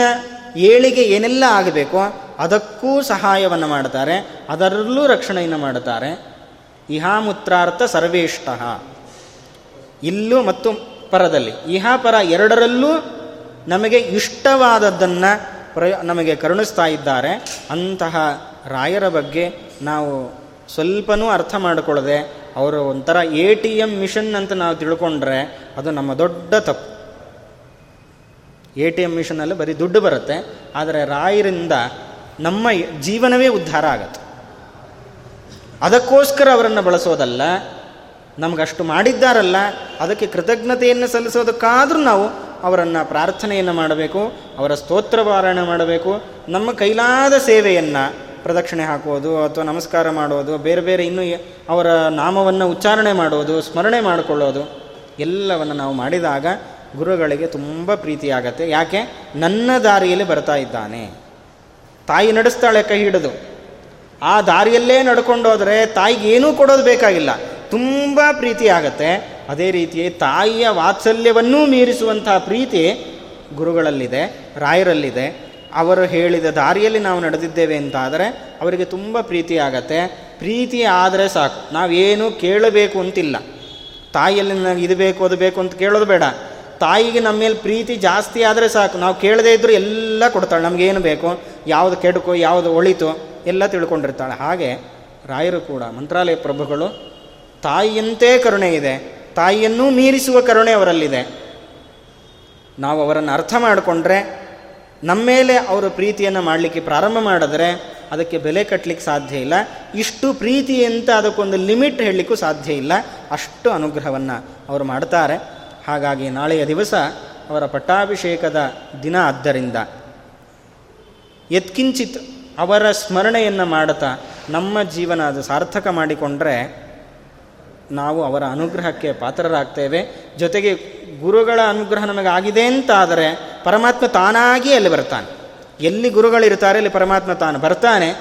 ಏಳಿಗೆ ಏನೆಲ್ಲ ಆಗಬೇಕೋ ಅದಕ್ಕೂ ಸಹಾಯವನ್ನು ಮಾಡ್ತಾರೆ ಅದರಲ್ಲೂ ರಕ್ಷಣೆಯನ್ನು ಮಾಡುತ್ತಾರೆ. ಇಹಾಮುತ್ರಾರ್ಥ ಸರ್ವೇಷ್ಟ. ಇಲ್ಲೂ ಮತ್ತು ಪರದಲ್ಲಿ. ಇಹಾ ಪರ ಎರಡರಲ್ಲೂ ನಮಗೆ ಇಷ್ಟವಾದದ್ದನ್ನು ಪ್ರಯ, ನಮಗೆ ಕರುಣಿಸ್ತಾ ಇದ್ದಾರೆ. ಅಂತಹ ರಾಯರ ಬಗ್ಗೆ ನಾವು ಸ್ವಲ್ಪನೂ ಅರ್ಥ ಮಾಡಿಕೊಳ್ಳದೆ ಅವರು ಒಂಥರ ಎ ಟಿ ಎಂ ಮಿಷನ್ ಅಂತ ನಾವು ತಿಳ್ಕೊಂಡ್ರೆ ಅದು ನಮ್ಮ ದೊಡ್ಡ ತಪ್ಪು. ಎ ಟಿ ಎಂ ಮಿಷನಲ್ಲಿ ಬರೀ ದುಡ್ಡು ಬರುತ್ತೆ. ಆದರೆ ರಾಯರಿಂದ ನಮ್ಮ ಜೀವನವೇ ಉದ್ಧಾರ ಆಗತ್ತೆ. ಅದಕ್ಕೋಸ್ಕರ ಅವರನ್ನು ಬಳಸೋದಲ್ಲ, ನಮಗಷ್ಟು ಮಾಡಿದ್ದಾರಲ್ಲ, ಅದಕ್ಕೆ ಕೃತಜ್ಞತೆಯನ್ನು ಸಲ್ಲಿಸೋದಕ್ಕಾದರೂ ನಾವು ಅವರನ್ನು ಪ್ರಾರ್ಥನೆಯನ್ನು ಮಾಡಬೇಕು, ಅವರ ಸ್ತೋತ್ರ ಪಾರಾಯಣ ಮಾಡಬೇಕು, ನಮ್ಮ ಕೈಲಾದ ಸೇವೆಯನ್ನು ಪ್ರದಕ್ಷಿಣೆ ಹಾಕೋದು ಅಥವಾ ನಮಸ್ಕಾರ ಮಾಡೋದು, ಬೇರೆ ಬೇರೆ ಇನ್ನೂ ಅವರ ನಾಮವನ್ನು ಉಚ್ಚಾರಣೆ ಮಾಡೋದು, ಸ್ಮರಣೆ ಮಾಡಿಕೊಳ್ಳೋದು, ಎಲ್ಲವನ್ನು ನಾವು ಮಾಡಿದಾಗ ಗುರುಗಳಿಗೆ ತುಂಬ ಪ್ರೀತಿಯಾಗತ್ತೆ. ಯಾಕೆ? ನನ್ನ ದಾರಿಯಲ್ಲಿ ಬರ್ತಾ ಇದ್ದಾನೆ. ತಾಯಿ ನಡೆಸ್ತಾಳೆ ಕೈ ಹಿಡಿದು. ಆ ದಾರಿಯಲ್ಲೇ ನಡ್ಕೊಂಡೋದ್ರೆ ತಾಯಿಗೆ ಏನೂ ಕೊಡೋದು ಬೇಕಾಗಿಲ್ಲ. ತುಂಬ ಪ್ರೀತಿ ಆಗತ್ತೆ. ಅದೇ ರೀತಿ ತಾಯಿಯ ವಾತ್ಸಲ್ಯವನ್ನೂ ಮೀರಿಸುವಂತಹ ಪ್ರೀತಿ ಗುರುಗಳಲ್ಲಿದೆ, ರಾಯರಲ್ಲಿದೆ. ಅವರು ಹೇಳಿದ ದಾರಿಯಲ್ಲಿ ನಾವು ನಡೆದಿದ್ದೇವೆ ಅಂತಾದರೆ ಅವರಿಗೆ ತುಂಬ ಪ್ರೀತಿ ಆಗತ್ತೆ. ಪ್ರೀತಿ ಆದರೆ ಸಾಕು. ನಾವೇನು ಕೇಳಬೇಕು ಅಂತಿಲ್ಲ. ತಾಯಿಯಲ್ಲಿ ನನಗೆ ಇದು ಬೇಕು, ಅದು ಬೇಕು ಅಂತ ಕೇಳೋದು ಬೇಡ. ತಾಯಿಗೆ ನಮ್ಮ ಮೇಲೆ ಪ್ರೀತಿ ಜಾಸ್ತಿ ಆದರೆ ಸಾಕು. ನಾವು ಕೇಳದೇ ಇದ್ದರೂ ಎಲ್ಲ ಕೊಡ್ತಾಳೆ. ನಮಗೇನು ಬೇಕು, ಯಾವುದು ಕೆಡುಕು, ಯಾವುದು ಒಳಿತು ಎಲ್ಲ ತಿಳ್ಕೊಂಡಿರ್ತಾಳೆ. ಹಾಗೆ ರಾಯರು ಕೂಡ, ಮಂತ್ರಾಲಯ ಪ್ರಭುಗಳು, ತಾಯಿಯಂತೆ ಕರುಣೆ ಇದೆ. ತಾಯಿಯನ್ನೂ ಮೀರಿಸುವ ಕರುಣೆ ಅವರಲ್ಲಿದೆ. ನಾವು ಅವರನ್ನು ಅರ್ಥ ಮಾಡಿಕೊಂಡ್ರೆ, ನಮ್ಮ ಮೇಲೆ ಅವರ ಪ್ರೀತಿಯನ್ನು ಮಾಡಲಿಕ್ಕೆ ಪ್ರಾರಂಭ ಮಾಡಿದ್ರೆ ಅದಕ್ಕೆ ಬೆಲೆ ಕಟ್ಟಲಿಕ್ಕೆ ಸಾಧ್ಯ ಇಲ್ಲ. ಇಷ್ಟು ಪ್ರೀತಿ ಅಂತ ಅದಕ್ಕೊಂದು ಲಿಮಿಟ್ ಹೇಳಲಿಕ್ಕೂ ಸಾಧ್ಯ ಇಲ್ಲ. ಅಷ್ಟು ಅನುಗ್ರಹವನ್ನು ಅವರು ಮಾಡ್ತಾರೆ. ಹಾಗಾಗಿ ನಾಳೆಯ ದಿವಸ ಅವರ ಪಟ್ಟಾಭಿಷೇಕದ ದಿನ ಆದ್ದರಿಂದ. ಯತ್ಕಿಂಚಿತ್ ಅವರ ಸ್ಮರಣೆಯನ್ನು ಮಾಡುತ್ತಾ ನಮ್ಮ ಜೀವನ ಅದು ಸಾರ್ಥಕ ಮಾಡಿಕೊಂಡ್ರೆ ನಾವು ಅವರ ಅನುಗ್ರಹಕ್ಕೆ ಪಾತ್ರರಾಗ್ತೇವೆ. ಜೊತೆಗೆ ಗುರುಗಳ ಅನುಗ್ರಹ ನಮಗೆ ಆಗಿದೆ ಅಂತಾದರೆ ಪರಮಾತ್ಮ ತಾನಾಗಿಯೇ ಅಲ್ಲಿ ಬರ್ತಾನೆ. ಎಲ್ಲಿ ಗುರುಗಳಿರ್ತಾರೆ ಅಲ್ಲಿ ಪರಮಾತ್ಮ ತಾನು ಬರ್ತಾನೆ.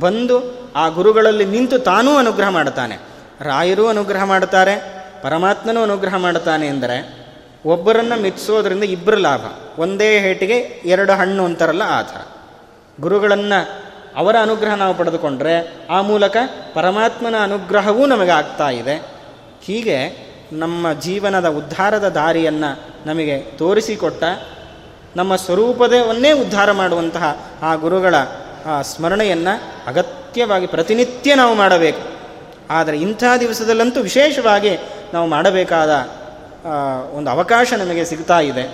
ಬಂದು ಆ ಗುರುಗಳಲ್ಲಿ ನಿಂತು ತಾನೂ ಅನುಗ್ರಹ ಮಾಡ್ತಾನೆ. ರಾಯರೂ ಅನುಗ್ರಹ ಮಾಡ್ತಾರೆ. ಪರಮಾತ್ಮನೂ ಅನುಗ್ರಹ ಮಾಡ್ತಾನೆ ಎಂದರೆ ಒಬ್ಬರನ್ನು ಮೆಚ್ಚಿಸೋದ್ರಿಂದ ಇಬ್ಬರು ಲಾಭ. ಒಂದೇ ಹೇಟಿಗೆ ಎರಡು ಹಣ್ಣು ಅಂತಾರಲ್ಲ ಆ ಥರ ಗುರುಗಳನ್ನು ಅವರ ಅನುಗ್ರಹ ನಾವು ಪಡೆದುಕೊಂಡ್ರೆ ಆ ಮೂಲಕ ಪರಮಾತ್ಮನ ಅನುಗ್ರಹವೂ ನಮಗೆ ಆಗ್ತಾ ಇದೆ. ಹೀಗೆ ನಮ್ಮ ಜೀವನದ ಉದ್ಧಾರದ ದಾರಿಯನ್ನು ನಮಗೆ ತೋರಿಸಿಕೊಟ್ಟ ನಮ್ಮ ಸ್ವರೂಪದವನ್ನೇ ಉದ್ಧಾರ ಮಾಡುವಂತಹ ಆ ಗುರುಗಳ ಆ ಸ್ಮರಣೆಯನ್ನು ಅಗತ್ಯವಾಗಿ ಪ್ರತಿನಿತ್ಯ ನಾವು ಮಾಡಬೇಕು. ಆದರೆ ಇಂಥ ದಿವಸದಲ್ಲಂತೂ ವಿಶೇಷವಾಗಿ ನಾವು ಮಾಡಬೇಕಾದ ಒಂದು ಅವಕಾಶ ನಮಗೆ ಸಿಗ್ತಾ ಇದೆ.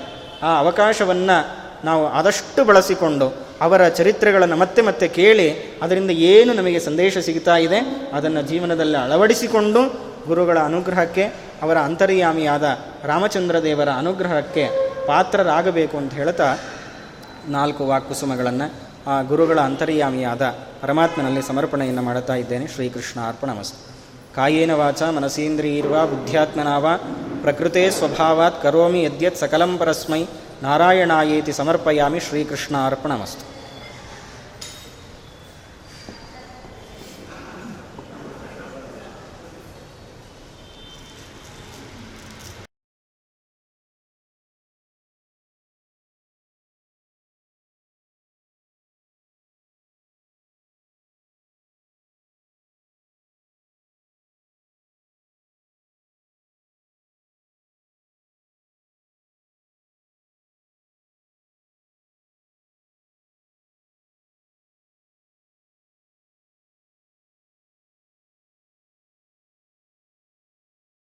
ಆ ಅವಕಾಶವನ್ನು ನಾವು ಆದಷ್ಟು ಬಳಸಿಕೊಂಡು ಅವರ ಚರಿತ್ರೆಗಳನ್ನು ಮತ್ತೆ ಮತ್ತೆ ಕೇಳಿ ಅದರಿಂದ ಏನು ನಮಗೆ ಸಂದೇಶ ಸಿಗ್ತಾ ಇದೆ ಅದನ್ನು ಜೀವನದಲ್ಲಿ ಅಳವಡಿಸಿಕೊಂಡು ಗುರುಗಳ ಅನುಗ್ರಹಕ್ಕೆ, ಅವರ ಅಂತರ್ಯಾಮಿಯಾದ ರಾಮಚಂದ್ರ ದೇವರ ಅನುಗ್ರಹಕ್ಕೆ ಪಾತ್ರರಾಗಬೇಕು ಅಂತ ಹೇಳ್ತಾ ನಾಲ್ಕು ವಾಕ್ಕುಸುಮಗಳನ್ನು ಆ ಗುರುಗಳ ಅಂತರ್ಯಾಮಿಯಾದ ಪರಮಾತ್ಮನಲ್ಲಿ ಸಮರ್ಪಣೆಯನ್ನು ಮಾಡುತ್ತಾ ಇದ್ದೇನೆ. ಶ್ರೀಕೃಷ್ಣ ಅರ್ಪಣಮಸ್ತು ಕಾಯೇನ ವಾಚ ಮನಸೇಂದ್ರಿಯರ್ವ ಬುದ್ಧ್ಯಾತ್ಮನಾವ ಪ್ರಕೃತೆ ಸ್ವಭಾವಾತ್ ಕರೋಮಿ ಯದ್ಯತ್ ಸಕಲಂ ಪರಸ್ಮೈ ನಾರಾಯಣಾಯೇತಿ ಸಮರ್ಪಯಾಮಿ ಶ್ರೀಕೃಷ್ಣ ಅರ್ಪಣಮಸ್ತು